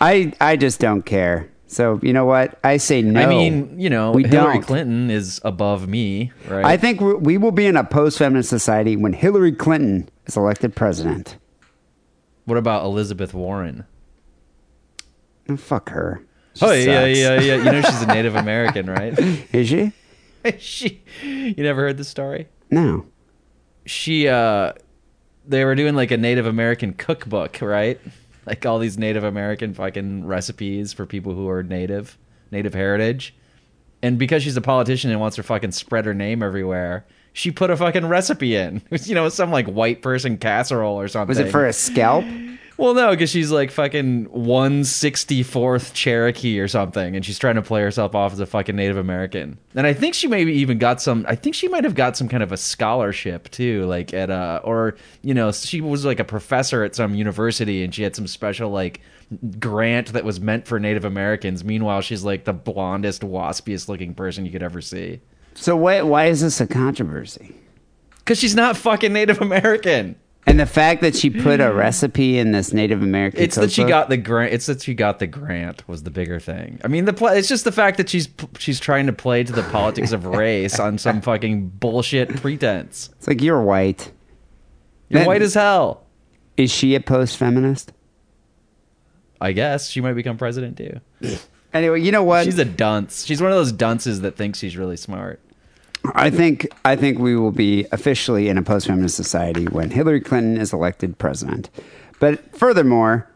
I I just don't care. So you know what? I say no. I mean, you know, we Hillary don't. Clinton is above me, right? I think we we will be in a post-feminist society when Hillary Clinton is elected president. What about Elizabeth Warren? Oh, fuck her. She oh yeah, sucks. yeah, yeah. You know she's a Native American, right? Is she? she. You never heard the story? No. She. uh They were doing like a Native American cookbook, right? Like all these Native American fucking recipes for people who are native, native heritage. And because she's a politician and wants to fucking spread her name everywhere, she put a fucking recipe in. You know, some like white person casserole or something. Was it for a scalp? Well, no, because she's like fucking one sixty fourth Cherokee or something, and she's trying to play herself off as a fucking Native American. And I think she maybe even got some. I think she might have got some kind of a scholarship too, like at uh or you know, she was like a professor at some university, and she had some special like grant that was meant for Native Americans. Meanwhile, she's like the blondest, waspiest looking person you could ever see. So why why is this a controversy? Because she's not fucking Native American. And the fact that she put a recipe in this Native American It's that she got the grant. It's that she got the grant was the bigger thing. I mean, the pla it's just the fact that she's she's trying to play to the politics of race on some fucking bullshit pretense. It's like you're white. You're That- white as hell. Is she a post-feminist? I guess she might become president too. Anyway, you know what? She's a dunce. She's one of those dunces that thinks she's really smart. I think I think we will be officially in a post-feminist society when Hillary Clinton is elected president. But furthermore,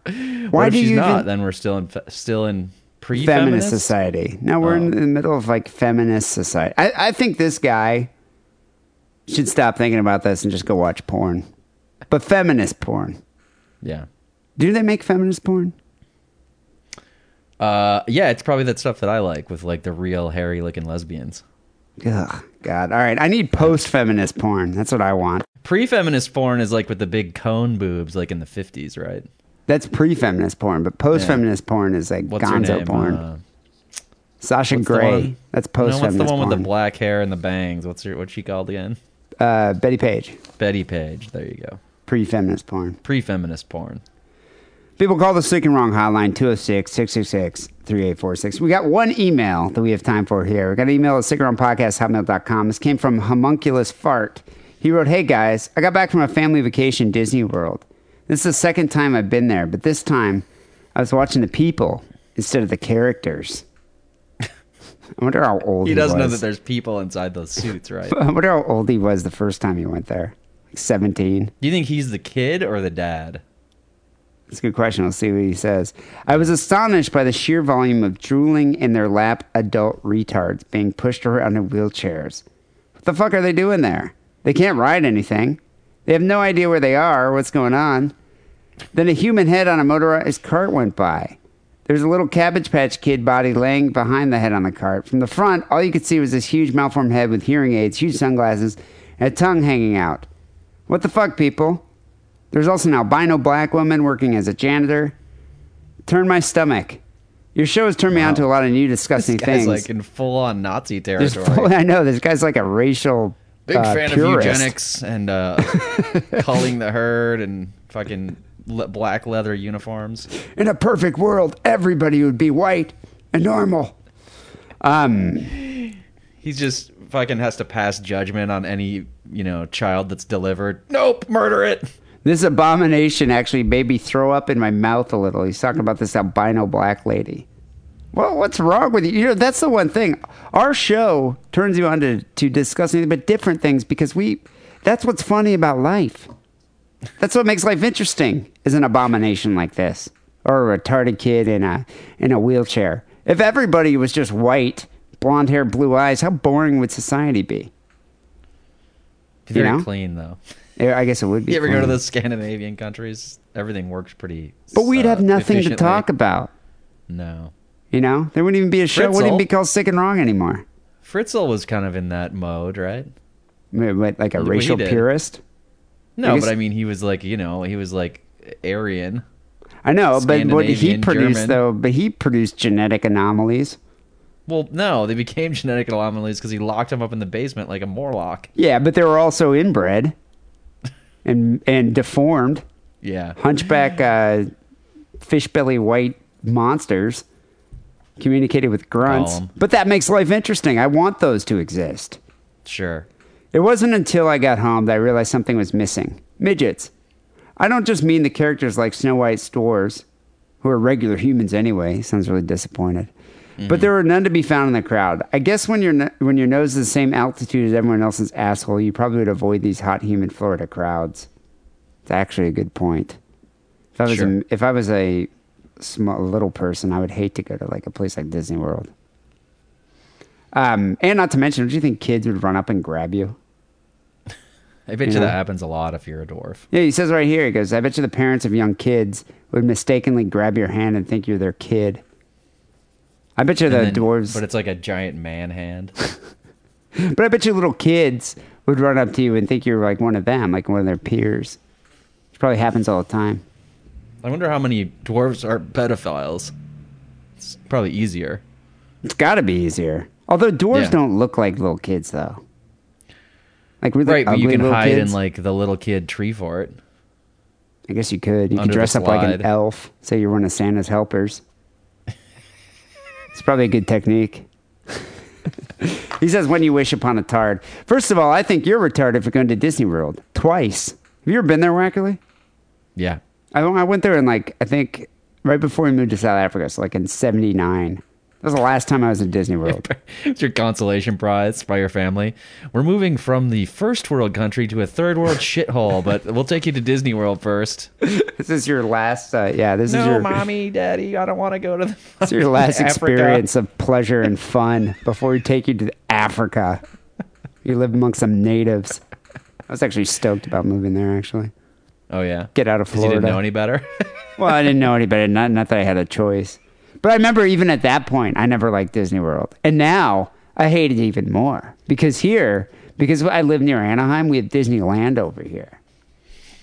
why if do she's you not? even, Then we're still in fe- still in feminist pre-feminist society? No, we're in the middle of like feminist society. I, I think this guy should stop thinking about this and just go watch porn, but feminist porn. Yeah. Do they make feminist porn? Uh, yeah, it's probably that stuff that I like with like the real hairy looking lesbians. Ugh, God. All right, I need post-feminist porn. That's what I want. Pre-feminist porn is like with the big cone boobs, like in the fifties, right? That's pre-feminist porn, but post-feminist porn is like What's her gonzo name? porn. Uh, Sasha what's the Grey. one- That's No, post-feminist porn. what's the one porn. with the black hair and the bangs? What's her? What's she called again? uh, Bettie Page. Bettie Page. There you go. Pre-feminist porn. Pre-feminist porn. People call the Sick and Wrong hotline 206 666 3846. We got one email that we have time for here. We got an email at sickandwrongpodcast.hotmail.com. This came from Homunculus Fart. He wrote, Hey guys, I got back from a family vacation Disney World. This is the second time I've been there, but this time I was watching the people instead of the characters. I wonder how old he, was. He doesn't know that there's people inside those suits, right? I wonder how old he was the first time he went there. Like 17. Do you think he's the kid or the dad? That's a good question. I'll see what he says. I was astonished by the sheer volume of drooling in their lap adult retards being pushed around in wheelchairs. What the fuck are they doing there? They can't ride anything. They have no idea where they are what's going on. Then a human head on a motorized cart went by. There's a little Cabbage Patch Kid body laying behind the head on the cart. From the front, all you could see was this huge malformed head with hearing aids, huge sunglasses, and a tongue hanging out. What the fuck, people? There's also an albino black woman working as a janitor. Turn my stomach. Your show has turned me on to a lot of new disgusting This guy's things. like in full on Nazi There's territory. full- I know this guy's like a racial Big uh, fan purist. of eugenics and uh, culling the herd and fucking le- black leather uniforms. In a perfect world, everybody would be white and normal. Um, He's just fucking has to pass judgment on any you know child that's delivered. Nope, murder it. This abomination actually made me throw up in my mouth a little. He's talking about this albino black lady. Well, what's wrong with you? You know, that's the one thing. Our show turns you on to, to discuss anything but different things because we that's what's funny about life. That's what makes life interesting is an abomination like this. Or a retarded kid in a in a wheelchair. If everybody was just white, blonde hair, blue eyes, how boring would society be? You Very know? clean though. I guess it would be. You ever go to those Scandinavian countries? Everything works pretty. But we'd uh, have nothing to talk about. No. You know, there wouldn't even be a show. Wouldn't even be called Sick and Wrong anymore. Fritzl was kind of in that mode, right? What, Like a racial purist. No, guess- but I mean, he was like, you know, he was like Aryan. I know, but what he produced German. though, but he produced genetic anomalies. Well, no, they became genetic anomalies because he locked them up in the basement like a Morlock. Yeah, but they were also inbred and and deformed. Yeah. Hunchback, uh, fish belly white monsters communicated with grunts. But that makes life interesting. I want those to exist. Sure. It wasn't until I got home that I realized something was missing. Midgets. I don't just mean the characters like Snow White's dwarves, who are regular humans anyway. Sounds really disappointed. But there were none to be found in the crowd. I guess when your when your nose is the same altitude as everyone else's asshole, you probably would avoid these hot, humid Florida crowds. It's actually a good point. If I was Sure. a, if I was a small little person, I would hate to go to like a place like Disney World. Um, and not to mention, do you think kids would run up and grab you? I bet You you, know? that happens a lot if you're a dwarf. Yeah, he says right here, he goes, I bet you the parents of young kids would mistakenly grab your hand and think you're their kid. I bet you the then- dwarves, But it's like a giant man hand. but I bet you little kids would run up to you and think you're like one of them, like one of their peers. It probably happens all the time. I wonder how many dwarves are pedophiles. It's probably easier. It's got to be easier. Although dwarves Yeah. don't look like little kids, though. Like really right, but you can hide kids. in like the little kid tree fort. I guess you could. You could under the dress up like an elf. Say you're one of Santa's helpers. It's probably a good technique. he says, "When you wish upon a tard." First of all, I think you're retarded for going to Disney World twice. Have you ever been there, Wackerly? Yeah. I, I went there in like I think right before we moved to South Africa, so like in '79. That was the last time I was at Disney World. It's your consolation prize by your family. We're moving from the first world country to a third world shithole, but we'll take you to Disney World first. this is your last. Uh, yeah, this no, is your mommy, daddy, I don't want to go to the. It's your last Africa. experience of pleasure and fun before we take you to Africa. You live amongst some natives. I was actually stoked about moving there. Actually, Oh yeah, get out of Florida. You didn't know any better. well, I didn't know any better. Not not that I had a choice, but I remember even at that point, I never liked Disney World, and now I hate it even more because here, because I live near Anaheim, we have Disneyland over here,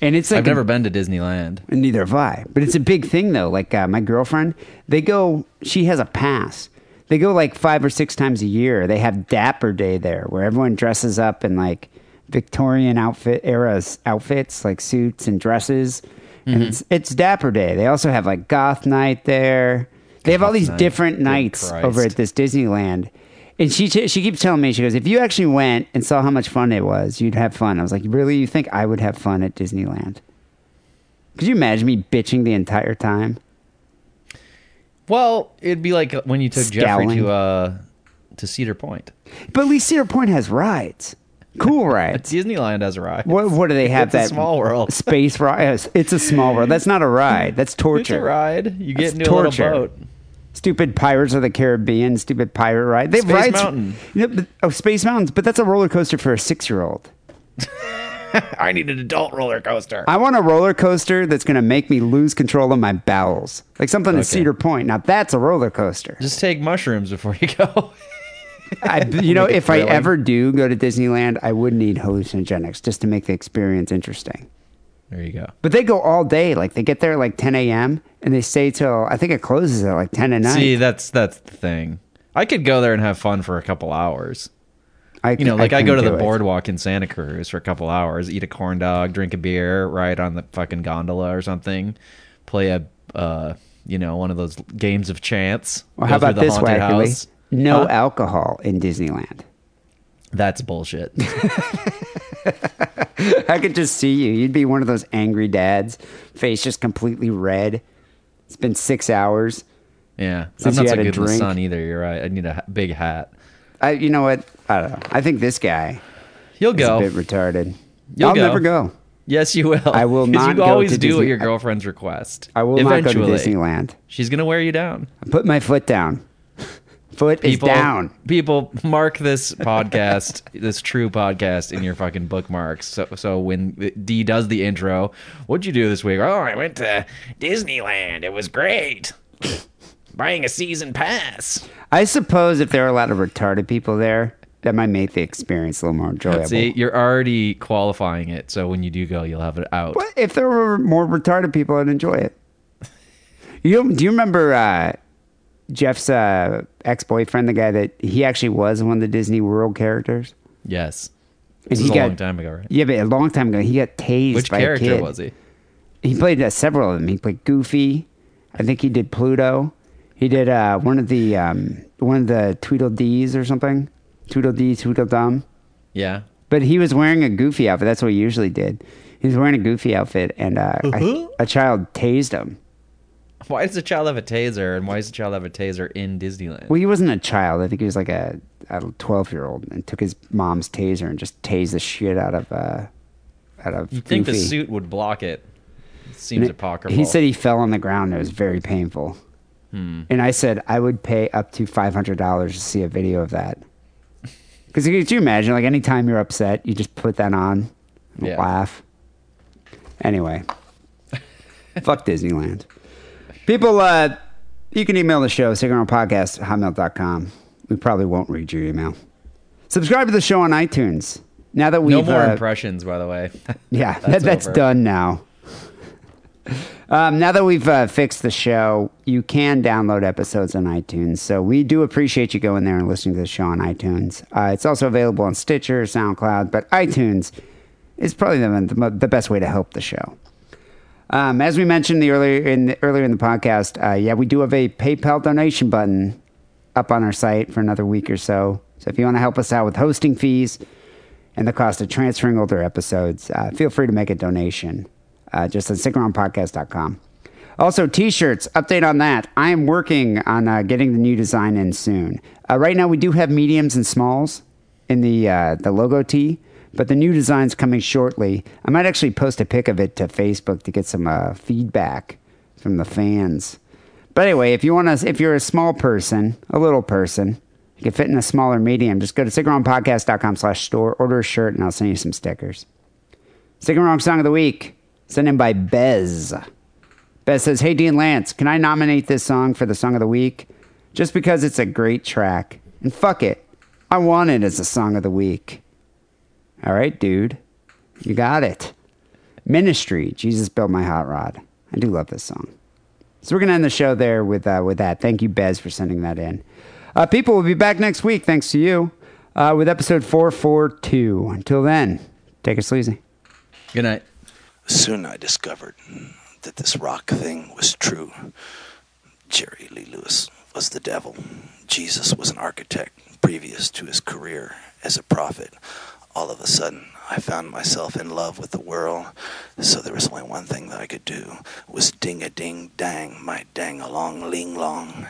and it's like I've a- never been to Disneyland. and neither have I. But it's a big thing though. Like uh, my girlfriend, they go. She has a pass. They go like five or six times a year. They have Dapper Day there, where everyone dresses up in like Victorian outfit eras outfits, like suits and dresses, and it's it's Dapper Day. They also have like Goth Night there. They have all these Night. different Good nights Christ. over at this Disneyland. And she she keeps telling me she goes, if you actually went and saw how much fun it was, you'd have fun. I was like, really? You think I would have fun at Disneyland? Could you imagine me bitching the entire time? Well, it'd be like when you took Scowling. Jeffrey to uh to Cedar Point. But at least Cedar Point has rides, cool rides. Disneyland has a ride. What what do they have? It's a that small world. space ride. It's a small world. That's not a ride. That's torture. It's a ride. You get That's into a little boat. Stupid Pirates of the Caribbean. Stupid pirate ride. They have Space rides. Mountain. You know, but- oh, Space Mountains. But that's a roller coaster for a six year old. I need an adult roller coaster. I want a roller coaster that's going to make me lose control of my bowels, like something at Okay. Cedar Point. Now that's a roller coaster. Just take mushrooms before you go. I, you know, if I thrilling. ever do go to Disneyland, I would need hallucinogenics just to make the experience interesting. There you go. But they go all day. Like they get there at like 10 a.m. and they stay till I think it closes at like 10 at night. See, that's that's the thing. I could go there and have fun for a couple hours. I, You know, like I, go to the it. boardwalk in Santa Cruz for a couple hours, eat a corn dog, drink a beer, ride on the fucking gondola or something, play a uh, you know, one of those games of chance. Well, how about the this, Wackerly? house. No Huh? alcohol in Disneyland. That's bullshit. I could just see you. You'd be one of those angry dads, face just completely red. It's been six hours. Yeah, Since I'm you not so had a good in the drink. sun either. You're right. I need a big hat. I, you know what? I don't know. I think this guy You'll is go. a bit retarded. You'll I'll go. never go. Yes, you will. I will not You go always to do what your girlfriend's request. I will Eventually. not go to Disneyland. She's gonna wear you down. I put my foot down. Foot People, is down. people, mark this podcast, this true podcast, in your fucking bookmarks. So, so when D does the intro, what'd you do this week? Oh, I went to Disneyland. It was great. Buying a season pass. I suppose if there are a lot of retarded people there, that might make the experience a little more enjoyable. See, you're already qualifying it. So when you do go, you'll have it out. But if there were more retarded people, I'd enjoy it. You do you remember uh, Jeff's uh, ex boyfriend, the guy that he actually was one of the Disney World characters? Yes. And This he is a long time ago, right? Yeah, but a long time ago, he got tased. Which by a character kid. was he? He played uh, several of them. He played Goofy. I think he did Pluto. He did uh, one of the um, one of the Tweedledees or something. Tweedledee, Tweedledum. Yeah. But he was wearing a Goofy outfit. That's what he usually did. He was wearing a Goofy outfit, and uh, a, Uh-huh. a child tased him. Why does the child have a taser, and why does the child have a taser in Disneyland? Well, he wasn't a child. I think he was like a twelve year old, and took his mom's taser and just tased the shit out of uh, out of. You think the suit would block it? Seems And it- apocryphal. He said he fell on the ground. And it was very painful. Hmm. And I said I would pay up to five hundred dollars to see a video of that. Because could you imagine, like anytime you're upset, you just put that on and Yeah. laugh. Anyway, fuck Disneyland. People, uh, you can email the show, podcast at hotmail.com. We probably won't read your email. Subscribe to the show on iTunes. Now that we've no more uh, impressions, by the way. yeah, That's that's, that's done now. Um, now that we've uh, fixed the show, you can download episodes on iTunes. So we do appreciate you going there and listening to the show on iTunes. Uh, it's also available on Stitcher, SoundCloud, but iTunes is probably the, the, the best way to help the show. Um, as we mentioned the earlier in the, earlier in the podcast, uh, yeah, we do have a PayPal donation button up on our site for another week or so. So if you want to help us out with hosting fees and the cost of transferring older episodes, uh, feel free to make a donation uh, just at sickandwrongpodcast.com. Also, t-shirts. Update on that. I am working on uh, getting the new design in soon. Uh, right now, we do have mediums and smalls in the uh, the logo tee, but the new design's coming shortly. I might actually post a pic of it to Facebook to get some uh, feedback from the fans. But anyway, if you want to, if you're a small person, a little person, you can fit in a smaller medium. Just go to sickandwrongpodcast.com slash store, order a shirt, and I'll send you some stickers. Wrong Song of the Week, sent in by Bez. Bez says, Hey, Dee and Lance, can I nominate this song for the Song of the Week? Just because it's a great track. And fuck it, I want it as a Song of the Week. All right, dude. You got it. Ministry, Jesus Built My Hot Rod. I do love this song. So we're going to end the show there with, uh, with that. Thank you, Bez, for sending that in. Uh, people will be back next week, thanks to you, uh, with episode 442. Until then, take it sleazy. Good night. Soon I discovered that this rock thing was true. Jerry Lee Lewis was the devil. Jesus was an architect previous to his career as a prophet. All of a sudden, I found myself in love with the world, so there was only one thing that I could do was ding a ding dang my dang along ling long.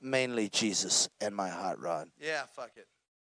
Mainly Jesus and my hot rod. Yeah, fuck it.